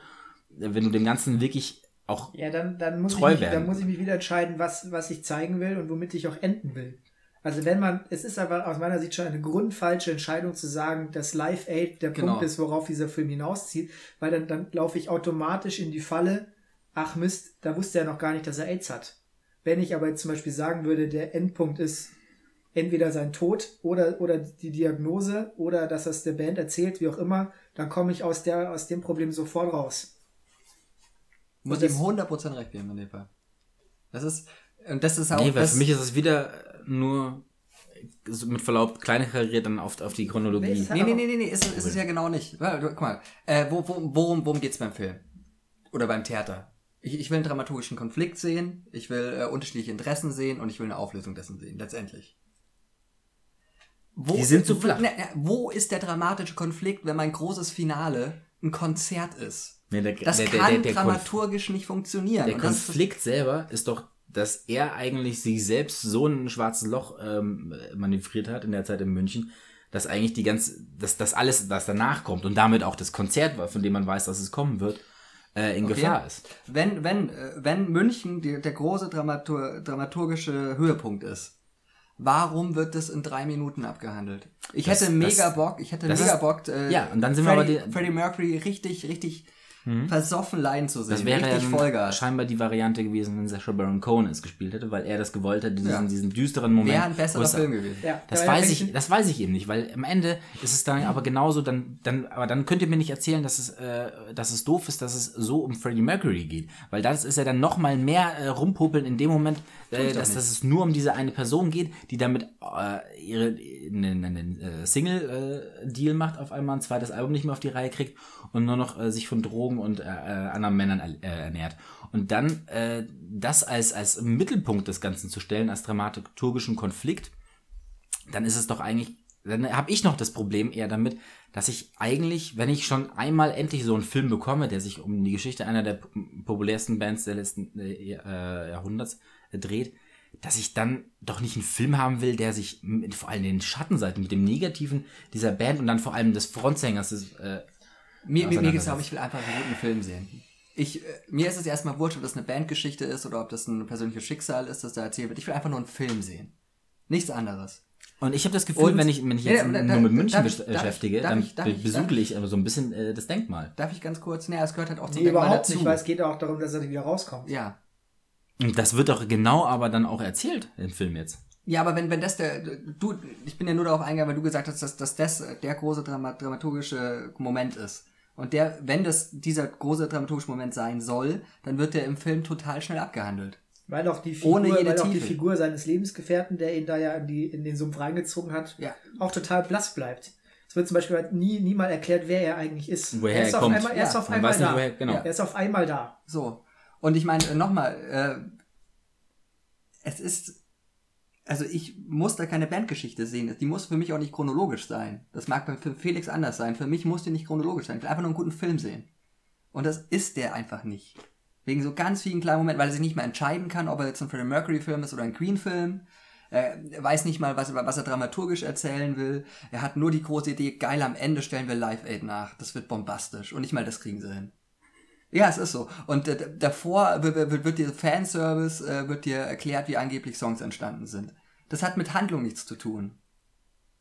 wenn du dem Ganzen wirklich auch Ja, dann, dann, muss ich Treu mich, werden. dann muss ich mich wieder entscheiden, was, was ich zeigen will und womit ich auch enden will. Also wenn man, es ist aber aus meiner Sicht schon eine grundfalsche Entscheidung zu sagen, dass Live Aid der Genau. Punkt ist, worauf dieser Film hinauszieht, weil dann, dann laufe ich automatisch in die Falle, ach Mist, da wusste er noch gar nicht, dass er AIDS hat. Wenn ich aber jetzt zum Beispiel sagen würde, der Endpunkt ist entweder sein Tod oder, oder die Diagnose oder dass er es der Band erzählt, wie auch immer, dann komme ich aus, der, aus dem Problem sofort raus. Muss ihm 100% recht geben in dem Fall. Das ist, und das ist auch, Nee, weil das, für mich ist es wieder nur so mit Verlaub kleine Karriere dann auf, auf die Chronologie. Nee, hat- Nee, nee, nee, nee, ist, ist es ja genau nicht. Guck mal, äh, wo, wo, worum, worum geht's beim Film? Oder beim Theater? Ich, ich will einen dramaturgischen Konflikt sehen, ich will äh, unterschiedliche Interessen sehen und ich will eine Auflösung dessen sehen, letztendlich. Wo, Die sind zu flach. Na, na, wo ist der dramatische Konflikt, wenn mein großes Finale ein Konzert ist? Nee, der, Das der, der, kann der, dramaturgisch nicht funktionieren. der das ist- Konflikt selber ist doch, dass er eigentlich sich selbst so ein schwarzes Loch ähm, manövriert hat in der Zeit in München, dass eigentlich die ganze, dass das alles, was danach kommt und damit auch das Konzert, von dem man weiß, dass es kommen wird, äh, in Okay. Gefahr ist. Wenn, wenn, äh, wenn München die, der große Dramatur, dramaturgische Höhepunkt ist, warum wird das in drei Minuten abgehandelt? Ich Das- hätte mega das- Bock, ich hätte mega ist- Bock, äh, Ja, und dann sind wir Freddie, aber die- Freddie Mercury richtig, richtig versoffen leiden zu sehen. Das wäre richtig ja Vollgas. scheinbar die Variante gewesen, wenn Sacha Baron Cohen es gespielt hätte, weil er das gewollt hätte, diesen, Ja. diesen düsteren Moment. Wäre ein besserer es- Film gewesen. Ja, Das weiß ich, das weiß ich eben nicht, weil am Ende ist es dann aber genauso, dann, dann, aber dann könnt ihr mir nicht erzählen, dass es, äh, dass es doof ist, dass es so um Freddie Mercury geht, weil das ist ja dann noch mal mehr äh, rumpopeln in dem Moment, äh, dass, dass es nur um diese eine Person geht, die damit äh, ihre einen, einen äh, Single-Deal macht, auf einmal ein zweites Album nicht mehr auf die Reihe kriegt und nur noch äh, sich von Drogen und äh, äh, anderen Männern äh, ernährt. Und dann äh, das als, als Mittelpunkt des Ganzen zu stellen, als dramaturgischen Konflikt, dann ist es doch eigentlich, dann habe ich noch das Problem eher damit, dass ich eigentlich, wenn ich schon einmal endlich so einen Film bekomme, der sich um die Geschichte einer der populärsten Bands der letzten äh, äh, Jahrhunderts äh, dreht, dass ich dann doch nicht einen Film haben will, der sich mit vor allem den Schattenseiten, mit dem Negativen dieser Band und dann vor allem des Frontsängers des, äh, Mir, mir, mir geht's auseinandersetzt. darum, ich will einfach einen guten Film sehen. Ich, äh, mir ist es erstmal wurscht, ob das eine Bandgeschichte ist oder ob das ein persönliches Schicksal ist, das da erzählt wird. Ich will einfach nur einen Film sehen. Nichts anderes. Und ich habe das Gefühl, Und- wenn ich, wenn ich jetzt ja, da- nur mit München darf ich- besch- darf ich- beschäftige, darf dann ich- ich aber so ein bisschen äh, das Denkmal. Darf ich ganz kurz? Naja, es gehört halt auch zum Nee, Denkmal überhaupt dazu. nicht, weil es geht auch darum, dass er wieder rauskommt. ja. Und das wird doch genau aber dann auch erzählt im Film jetzt. Ja, aber wenn, wenn das der, du, ich bin ja nur darauf eingegangen, weil du gesagt hast, dass, dass das der große Drama, dramaturgische Moment ist. Und der, wenn das dieser große dramaturgische Moment sein soll, dann wird der im Film total schnell abgehandelt. Weil auch die Figur, Ohne jede weil auch die Tiefe. Figur seines Lebensgefährten, der ihn da ja in, die, in den Sumpf reingezogen hat, Ja. auch total blass bleibt. Es wird zum Beispiel halt nie, nie mal erklärt, wer er eigentlich ist. Woher er er ist auf kommt. Einmal, er ist Ja, auf man einmal nicht, da. woher- genau. Er ist auf einmal da. So. Und ich meine, nochmal, äh, es ist, also ich muss da keine Bandgeschichte sehen. Die muss für mich auch nicht chronologisch sein. Das mag bei Felix anders sein. Für mich muss die nicht chronologisch sein. Ich will einfach nur einen guten Film sehen. Und das ist der einfach nicht. Wegen so ganz vielen kleinen Momenten, weil er sich nicht mehr entscheiden kann, ob er jetzt ein Freddie Mercury-Film ist oder ein Queen-Film. Er weiß nicht mal, was, was er dramaturgisch erzählen will. Er hat nur die große Idee, geil, am Ende stellen wir Live Aid nach. Das wird bombastisch. Und nicht mal das kriegen sie hin. Ja, es ist so. Und äh, davor wird, wird, wird dir Fanservice, äh, wird dir erklärt, wie angeblich Songs entstanden sind. Das hat mit Handlung nichts zu tun.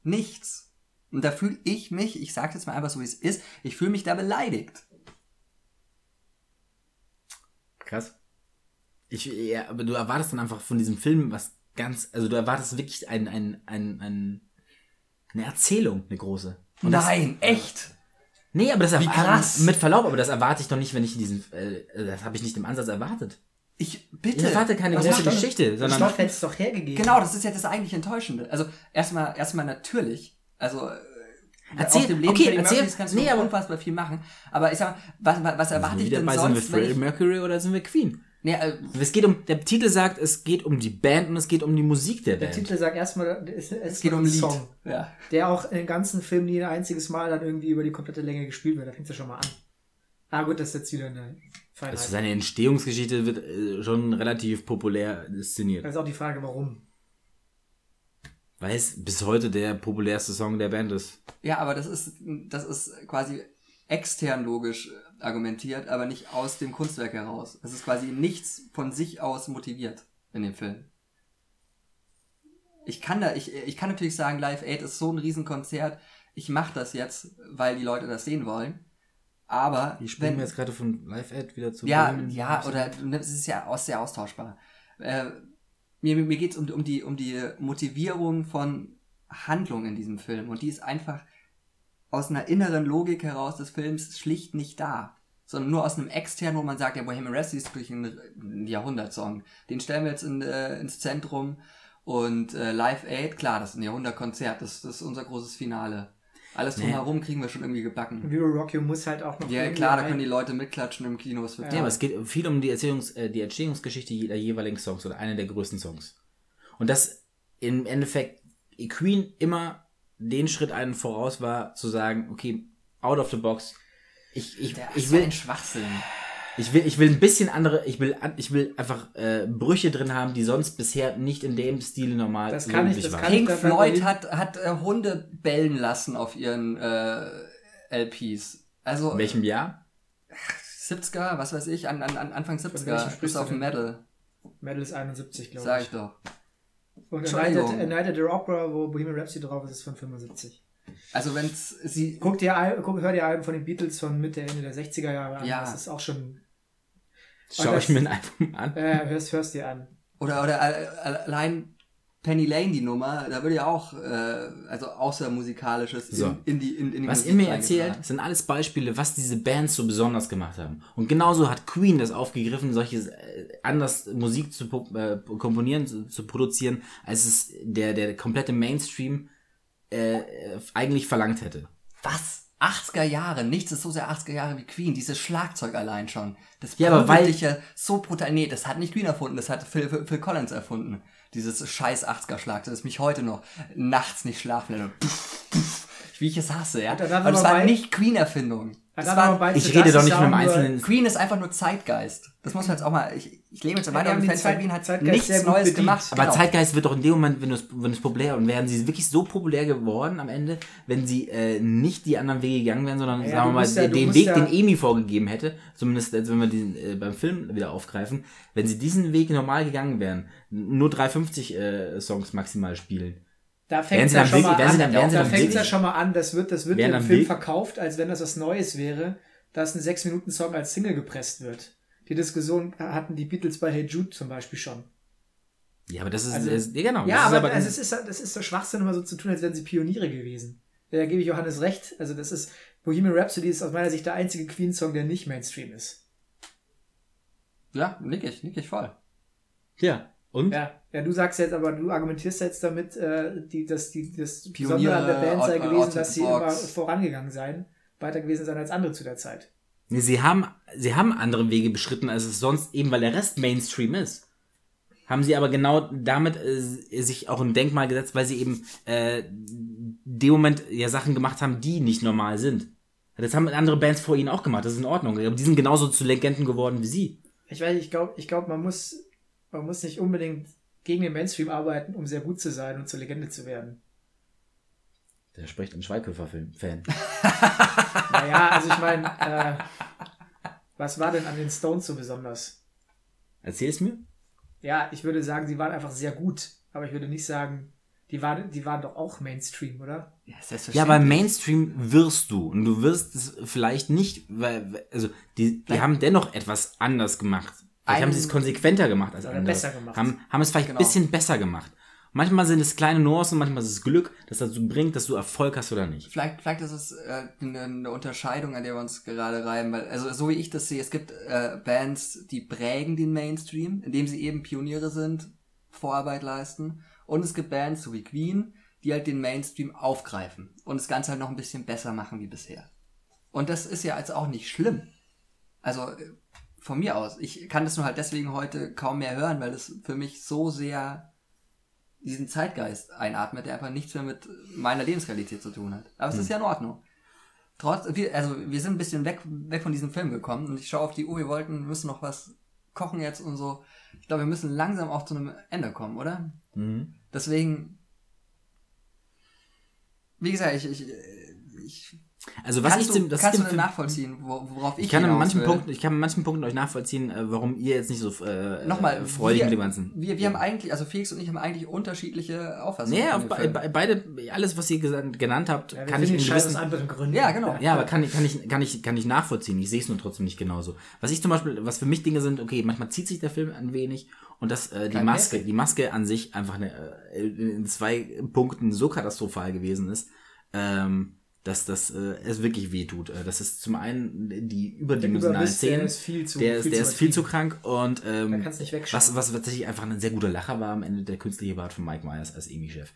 Nichts. Und da fühle ich mich, ich sage jetzt mal einfach so, wie es ist, ich fühle mich da beleidigt. Krass. Ich, ja, aber du erwartest dann einfach von diesem Film was ganz, also du erwartest wirklich ein, ein, ein, ein, eine Erzählung, eine große. Und das- Nein, echt. Nee, aber das Wie krass. Mit Verlaub, aber das erwarte ich doch nicht, wenn ich diesen, äh, das habe ich nicht im Ansatz erwartet. Ich bitte. Ich erwarte keine große Geschichte, Den sondern Stoff hätte es doch hergegeben. Genau, das ist ja das eigentlich Enttäuschende. Also erstmal, erstmal natürlich. Also äh, Erzähl- dem Leben okay, Freddie erzähl- Mercurys kannst du nee, unfassbar viel machen. Aber ich sag, mal, was, was, was erwarte ich wieder denn bei, sind wir sonst, wenn Freddie ich, Mercury oder sind wir Queen? Nee, äh, Es geht um, der Titel sagt, es geht um die Band und es geht um die Musik der Der Band. Titel sagt erstmal, es, es geht um ein Lied. Song, Ja. der auch im ganzen Film nie ein einziges Mal dann irgendwie über die komplette Länge gespielt wird. Da fängt es ja schon mal an. Ah gut, das ist jetzt wieder eine Feinheit. Also seine Entstehungsgeschichte wird äh, schon relativ populär inszeniert. Das ist auch die Frage, warum. Weil es bis heute der populärste Song der Band ist. Ja, aber das ist, das ist quasi extern logisch argumentiert, aber nicht aus dem Kunstwerk heraus. Es ist quasi nichts von sich aus motiviert in dem Film. Ich kann da, ich, ich kann natürlich sagen, Live Aid ist so ein Riesenkonzert. Ich mache das jetzt, weil die Leute das sehen wollen. Aber Die springen jetzt gerade von Live Ad wieder zu ja, Bremen. ja, oder es ist ja auch sehr austauschbar. Äh, mir mir geht es um, um, die, um die Motivierung von Handlung in diesem Film. Und die ist einfach aus einer inneren Logik heraus des Films schlicht nicht da. Sondern nur aus einem externen, wo man sagt, ja, Bohemian Rhapsody ist wirklich ein, ein Jahrhundertsong. Den stellen wir jetzt in, äh, ins Zentrum. Und äh, Live Aid, klar, das ist ein Jahrhundertkonzert, das, das ist unser großes Finale. Alles drumherum kriegen wir schon irgendwie gebacken. We Will Rock You muss halt auch noch. Ja, klar, da können die Leute mitklatschen im Kino. Es wird Ja, aber es geht viel um die, Erzählungs-, äh, die Entstehungsgeschichte jeder jeweiligen Songs oder einer der größten Songs. Und dass im Endeffekt Queen immer den Schritt einen voraus war, zu sagen, okay, out of the box. Ich, ich, Der ich will, ein Schwachsinn. ich will, ich will ein bisschen andere, ich will, an- ich will einfach äh, Brüche drin haben, die sonst bisher nicht in dem Stil normal Das kann ich- das waren. kann ich- Pink dabei Floyd hat, hat äh, Hunde bellen lassen auf ihren äh, LPs. Also In welchem Jahr? 70er, was weiß ich, an, an, an Anfang welchem 70er sprichst bis du auf denn? Metal, Metal ist 71, glaube sag ich. ich doch. Und Entschuldigung. United, United the Opera, wo Bohemian Rhapsody drauf ist, ist von 75. Also wenn's sie Guck dir, guck, hör dir Alben von den Beatles von Mitte, Ende der 60er Jahre an. Ja. Das ist auch schon. Schau ich mir ein Album an. Äh, hörst, hörst dir an. oder oder al- allein Penny Lane die Nummer, da würde ja auch äh, also außer musikalisches So. in, in die in, in die Was Musik ihr mir erzählt, sind alles Beispiele, was diese Bands so besonders gemacht haben. Und genauso hat Queen das aufgegriffen, solche äh, anders Musik zu äh, komponieren, zu, zu produzieren, als es der, der komplette Mainstream äh, äh, eigentlich verlangt hätte. Was? 80er Jahre, nichts ist so sehr 80er Jahre wie Queen, dieses Schlagzeug allein schon. Das Ja, aber weil- dich ja so brutal. Nee, das hat nicht Queen erfunden, das hat Phil, Phil, Phil Collins erfunden. Dieses scheiß 80er Schlagzeug, das mich heute noch nachts nicht schlafen lässt. Wie ich es hasse, ja. Und das aber war nicht Queen-Erfindung. Bei- Ich rede ist doch nicht von einem einzelnen. Queen ist einfach nur Zeitgeist. Das muss man jetzt auch mal, ich, ich lebe jetzt, war die ja haben ein die Fan von Zeit- Queen, hat Zeitgeist sehr nichts gut Neues bedient. gemacht. Aber Genau. Zeitgeist wird doch in dem Moment, wenn es wenn es populär und wären sie wirklich so populär geworden am Ende, wenn sie äh, nicht die anderen Wege gegangen wären, sondern Ja, sagen wir mal ja- den, Weg, ja- den Emi vorgegeben hätte, zumindest als wenn wir den äh, beim Film wieder aufgreifen, wenn sie diesen Weg normal gegangen wären, nur 350 äh, Songs maximal spielen. Da fängt ja schon mal an. dann- Da dann fängt ja schon mal an. Das wird, das wird im Film verkauft, als wenn das was Neues wäre, dass ein 6-Minuten-Song als Single gepresst wird. Die Diskussion hatten die Beatles bei Hey Jude zum Beispiel schon. Ja, aber das ist, Also- ist ja, genau. Ja, das aber, ist also es ist, das ist so Schwachsinn, immer so zu tun, als wären sie Pioniere gewesen. Da gebe ich Johannes recht. Also das ist, Bohemian Rhapsody ist aus meiner Sicht der einzige Queen-Song, der nicht Mainstream ist. Ja, nick ich, nick ich voll. ja. Und? Ja, ja, du sagst jetzt, aber du argumentierst jetzt damit, äh, die, dass die, das Pioniere, Besondere an der Band sei gewesen, dass sie immer vorangegangen seien, weiter gewesen sein als andere zu der Zeit. Nee, sie haben, sie haben andere Wege beschritten, als es sonst, eben weil der Rest Mainstream ist. Haben sie aber genau damit äh, sich auch ein Denkmal gesetzt, weil sie eben äh, dem Moment ja Sachen gemacht haben, die nicht normal sind. Das haben andere Bands vor ihnen auch gemacht, das ist in Ordnung. Aber die sind genauso zu Legenden geworden wie sie. Ich weiß, ich glaube, ich glaube, man muss, man muss nicht unbedingt gegen den Mainstream arbeiten, um sehr gut zu sein und zur Legende zu werden. Der spricht ein Schweighöfer-Fan. Naja, also ich meine, äh, was war denn an den Stones so besonders? Erzähl's mir. Ja, ich würde sagen, sie waren einfach sehr gut, aber ich würde nicht sagen, die waren, die waren doch auch Mainstream, oder? Ja, selbstverständlich. Ja, aber Mainstream wirst du. Und du wirst es vielleicht nicht, weil, also, die, die haben dennoch etwas anders gemacht. Vielleicht haben sie es konsequenter gemacht als Oder andere. besser gemacht. Haben, haben es vielleicht Genau. ein bisschen besser gemacht. Manchmal sind es kleine Nuancen, manchmal ist es Glück, das dazu bringt, dass du Erfolg hast oder nicht. Vielleicht, vielleicht ist es äh, eine, eine Unterscheidung, an der wir uns gerade reiben, weil, also so wie ich das sehe, es gibt äh, Bands, die prägen den Mainstream, indem sie eben Pioniere sind, Vorarbeit leisten. Und es gibt Bands, so wie Queen, die halt den Mainstream aufgreifen und das Ganze halt noch ein bisschen besser machen wie bisher. Und das ist ja jetzt auch nicht schlimm. Also äh, von mir aus, ich kann das nur halt deswegen heute kaum mehr hören, weil das für mich so sehr diesen Zeitgeist einatmet, der einfach nichts mehr mit meiner Lebensrealität zu tun hat. Aber es ist ja in Ordnung. Trotz, wir, also wir sind ein bisschen weg, weg von diesem Film gekommen und ich schaue auf die Uhr, wir wollten, wir müssen noch was kochen jetzt und so. Ich glaube, wir müssen langsam auch zu einem Ende kommen, oder? Deswegen, wie gesagt, ich, ich, ich Also was kannst ich du, dem, das kannst du denn nachvollziehen, wo- worauf ich ich kann hinaus manchen will? Punkten, ich kann in manchen Punkten euch nachvollziehen, äh, warum ihr jetzt nicht so äh, Nochmal, äh, freudig wir, mit dem ganzen. Wir, wir haben eigentlich, also Felix und ich haben eigentlich unterschiedliche Auffassungen. Nee, von auf be beide, alles, was ihr gesagt, genannt habt, Ja, kann ich in gewissen, anderen Gründen. Ja, genau. Ja, aber kann ich, kann ich, kann ich, kann ich nachvollziehen. Ich sehe es nur trotzdem nicht genauso. Was ich zum Beispiel, was für mich Dinge sind, okay, manchmal zieht sich der Film ein wenig und das, äh, die Maske, die Maske an sich einfach eine, äh, in zwei Punkten so katastrophal gewesen ist, ähm, dass das äh, es wirklich wehtut. Äh, Das ist zum einen die überdimensionalen Überbiss, der Szenen. ist viel zu- der ist, viel der zu ist viel zu krank und ähm, nicht wegschauen. was, was tatsächlich einfach ein sehr guter Lacher war am Ende der künstliche Bart von Mike Myers als Emi-Chef.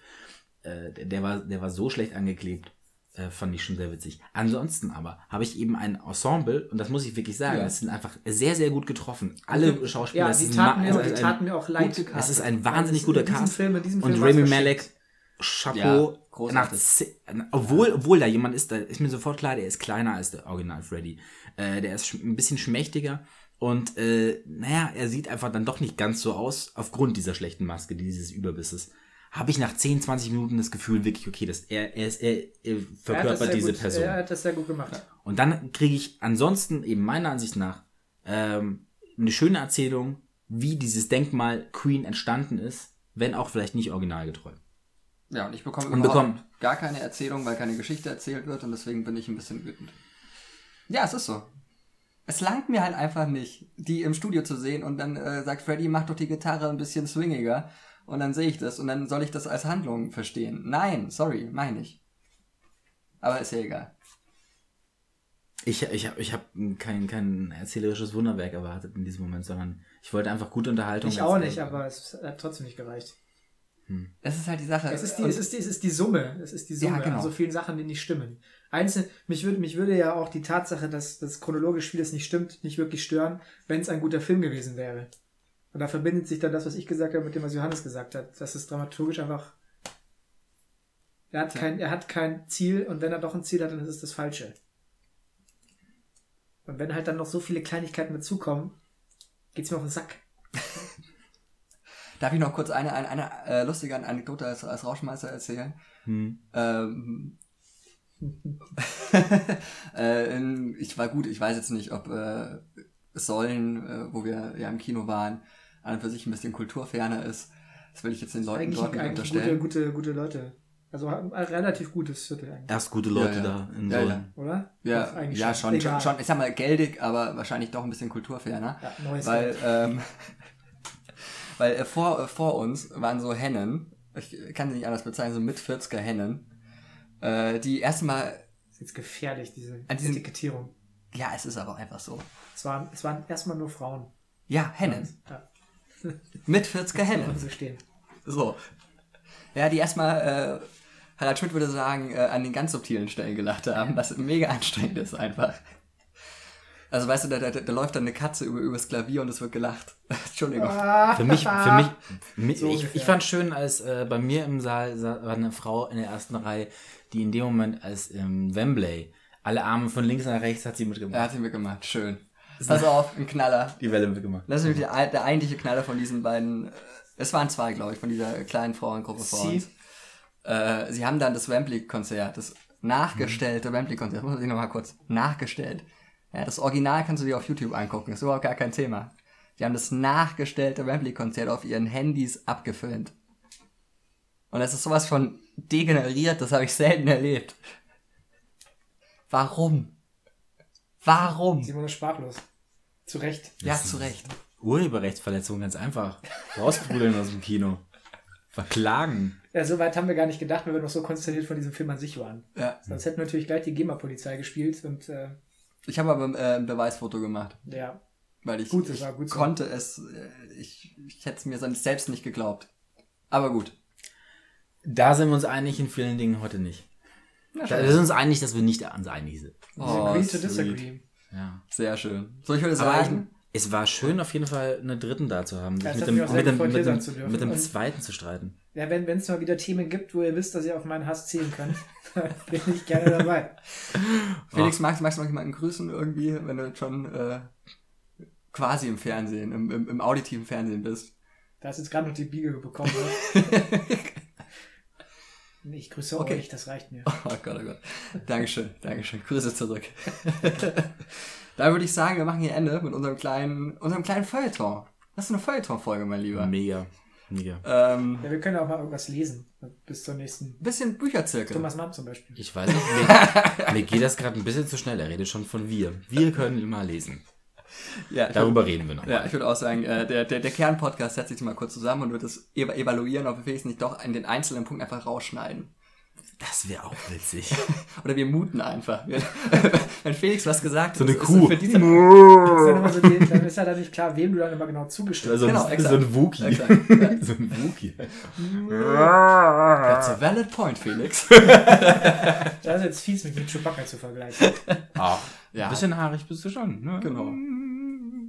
Äh, der, der war, der war so schlecht angeklebt. äh, fand ich schon sehr witzig. Ansonsten aber habe ich eben ein Ensemble, und das muss ich wirklich sagen, Ja. es sind einfach sehr, sehr gut getroffen. Alle Schauspieler, Ja, die taten, mir, es auch- ist die ein- taten mir auch leid. gute es ist ein wahnsinnig in guter Cast. Film- und war's Malek, Ja, Chapeau. Großartig. nach, obwohl, obwohl da jemand ist, da ist mir sofort klar, der ist kleiner als der Original Freddy. Äh, der ist ein bisschen schmächtiger. Und äh, naja, er sieht einfach dann doch nicht ganz so aus, aufgrund dieser schlechten Maske, dieses Überbisses. Habe ich nach 10, 20 Minuten das Gefühl, wirklich, okay, das, er, er, ist, er, er Er verkörpert sehr diese gut, Person. Er hat das sehr gut gemacht. Und dann kriege ich ansonsten eben meiner Ansicht nach ähm, eine schöne Erzählung, wie dieses Denkmal Queen entstanden ist, wenn auch vielleicht nicht originalgetreu. Ja, und ich bekomme Und überhaupt bekommen. gar keine Erzählung, weil keine Geschichte erzählt wird und deswegen bin ich ein bisschen wütend. Ja, es ist so. Es langt mir halt einfach nicht, die im Studio zu sehen und dann äh, sagt Freddy, mach doch die Gitarre ein bisschen swingiger und dann sehe ich das und dann soll ich das als Handlung verstehen. Nein, sorry, meine ich. Aber ist ja egal. Ich, ich habe ich hab kein, kein erzählerisches Wunderwerk erwartet in diesem Moment, sondern ich wollte einfach gute Unterhaltung. Ich auch nicht, aber es hat trotzdem nicht gereicht. Es ist halt die Sache. Es ist die, es ist die, es ist die Summe. Es ist die Summe Ja, genau. an so vielen Sachen, die nicht stimmen. Einzelne, mich würde, mich würde ja auch die Tatsache, dass das chronologisch vieles nicht stimmt, nicht wirklich stören, wenn es ein guter Film gewesen wäre. Und da verbindet sich dann das, was ich gesagt habe, mit dem, was Johannes gesagt hat. Das ist dramaturgisch einfach. Er hat, kein, er hat kein Ziel und wenn er doch ein Ziel hat, dann ist es das Falsche. Und wenn halt dann noch so viele Kleinigkeiten dazukommen, geht's mir auf den Sack. Darf ich noch kurz eine, eine, eine äh, lustige Anekdote als, als Rauschmeister erzählen? Hm. Ähm, äh, in, ich war gut, ich weiß jetzt nicht, ob äh, Sollen, äh, wo wir ja im Kino waren, an und für sich ein bisschen kulturferner ist. Das will ich jetzt den Leuten Eigentlich, dort nicht eigentlich gute, unterstellen. gute, gute Leute. Also ein relativ gutes Viertel eigentlich. Erst gute Leute Ja, ja. da in Ja, so ja. Oder? Ja, ja schon, schon, schon, ich sag mal, geldig, aber wahrscheinlich doch ein bisschen kulturferner. Ja, neues weil, Geld. ähm, weil äh, vor, äh, vor uns waren so Hennen, ich kann sie nicht anders bezeichnen, so mit 40er Hennen, äh, die erstmal, Das ist jetzt gefährlich, diese An diesen- Etikettierung. ja, es ist aber einfach so. Es waren, es waren erstmal nur Frauen. Ja, Hennen. Ja, Mit 40er Hennen. so stehen. So. Ja, die erstmal, äh, Harald Schmidt würde sagen, äh, an den ganz subtilen Stellen gelacht haben, was mega anstrengend ist einfach. Also weißt du, da, da, da läuft dann eine Katze über, übers Klavier und es wird gelacht. Entschuldigung. Für mich, für mich, mi- So ich, ich fand schön, als äh, bei mir im Saal sa- war eine Frau in der ersten Reihe, die in dem Moment als im Wembley alle Arme von links nach rechts hat sie Er mitgemacht. hat ihn mitgemacht, schön. Pass auf, ein Knaller. Die Welle mitgemacht. Das ist nämlich der, der eigentliche Knaller von diesen beiden. äh, Es waren zwei, glaube ich, von dieser kleinen Frauengruppe vor Sie? uns. Äh, sie haben dann das Wembley-Konzert, das nachgestellte Wembley-Konzert, muss ich nochmal kurz, nachgestellt. Ja, das Original kannst du dir auf YouTube angucken, ist überhaupt gar kein Thema. Die haben das nachgestellte Wembley-Konzert auf ihren Handys abgefilmt. Und das ist sowas von degeneriert, das habe ich selten erlebt. Warum? Warum? Simone sprachlos. Zu Recht. Ja, zu Recht. Urheberrechtsverletzung ganz einfach. Rausbrudeln aus dem Kino. Verklagen. Ja, so weit haben wir gar nicht gedacht, weil wir noch so konzentriert von diesem Film an sich waren. Ja. Sonst hätten wir natürlich gleich die GEMA-Polizei gespielt und äh, Ich habe aber äh, ein Beweisfoto gemacht, ja, weil ich, Gut, ich war gut konnte es, äh, ich, ich hätte es mir selbst nicht geglaubt. Aber gut. Da sind wir uns einig, in vielen Dingen heute nicht. Na, Da, schön. wir sind uns einig, dass wir nicht uns einig sind. Oh, agree to disagree. Ja. Sehr schön. So, ich würde sagen, ich, es war schön, auf jeden Fall einen Dritten da zu haben, sich Ja, mit dem, mit mit mit Zweiten zu streiten. Ja, wenn es mal wieder Themen gibt, wo ihr wisst, dass ihr auf meinen Hass zählen könnt, bin ich gerne dabei. Felix, magst, magst du noch jemanden grüßen irgendwie, wenn du jetzt schon äh, quasi im Fernsehen, im, im, im auditiven Fernsehen bist? Da hast jetzt gerade noch die Biege bekommen. ne? Ich grüße Okay. euch, das reicht mir. Oh Gott, oh Gott. Dankeschön, Dankeschön. Grüße zurück. da würde ich sagen, wir machen hier Ende mit unserem kleinen, unserem kleinen Feuilleton. Das ist eine Feuilleton-Folge, mein Lieber. Mega. Mega. Ähm, Ja, wir können auch mal irgendwas lesen. Bis zur nächsten. bisschen Bücherzirkel. Thomas Mann zum Beispiel. Ich weiß nicht, mir, mir geht das gerade ein bisschen zu schnell. Er redet schon von wir. Wir können immer lesen. Ja, Darüber reden wir noch. Ja, ich würde auch sagen, äh, der, der, der Kernpodcast setzt sich mal kurz zusammen und wird es eva evaluieren, ob wir es nicht doch in den einzelnen Punkten einfach rausschneiden. Das wäre auch witzig. Oder wir muten einfach. Wenn Felix was gesagt So eine hat, ist Kuh. für diese, ist dann, immer so die, dann ist ja dann nicht klar, wem du dann immer genau zugestimmt Also Genau, exakt. so ein Wookie. Exakt, ja. so ein Wookie. That's a valid point, Felix. hast. Das ist jetzt fies, mit Chewbacca zu vergleichen. Ah, Ja. Ein bisschen haarig bist du schon. Ne? Genau.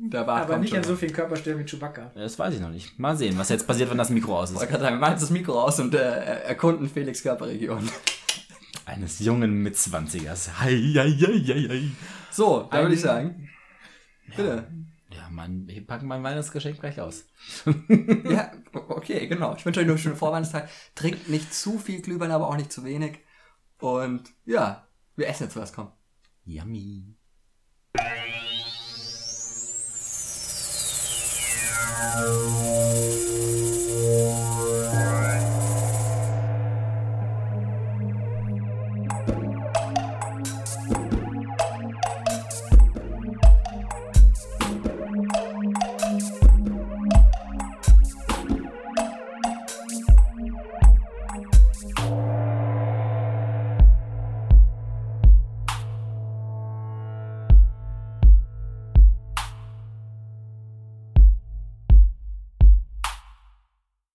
Der Bart Aber nicht an so vielen Körperstellen wie Chewbacca. Das weiß ich noch nicht. Mal sehen, was jetzt passiert, wenn das Mikro aus Ich ist. wollte gerade sagen, wir machen jetzt das Mikro aus und äh, erkunden Felix Körperregion. Eines jungen Mitzwanzigers. Hei, hei, hei, hei. So, da würde ich sagen. Bitte. Ja, Mann, wir packen mein Weihnachtsgeschenk gleich aus. Ja, okay, genau. Ich wünsche euch nur einen schönen Vorweihnachtstag. Trinkt nicht zu viel Glühwein, aber auch nicht zu wenig. Und ja, wir essen jetzt was, komm. Yummy. Thank you.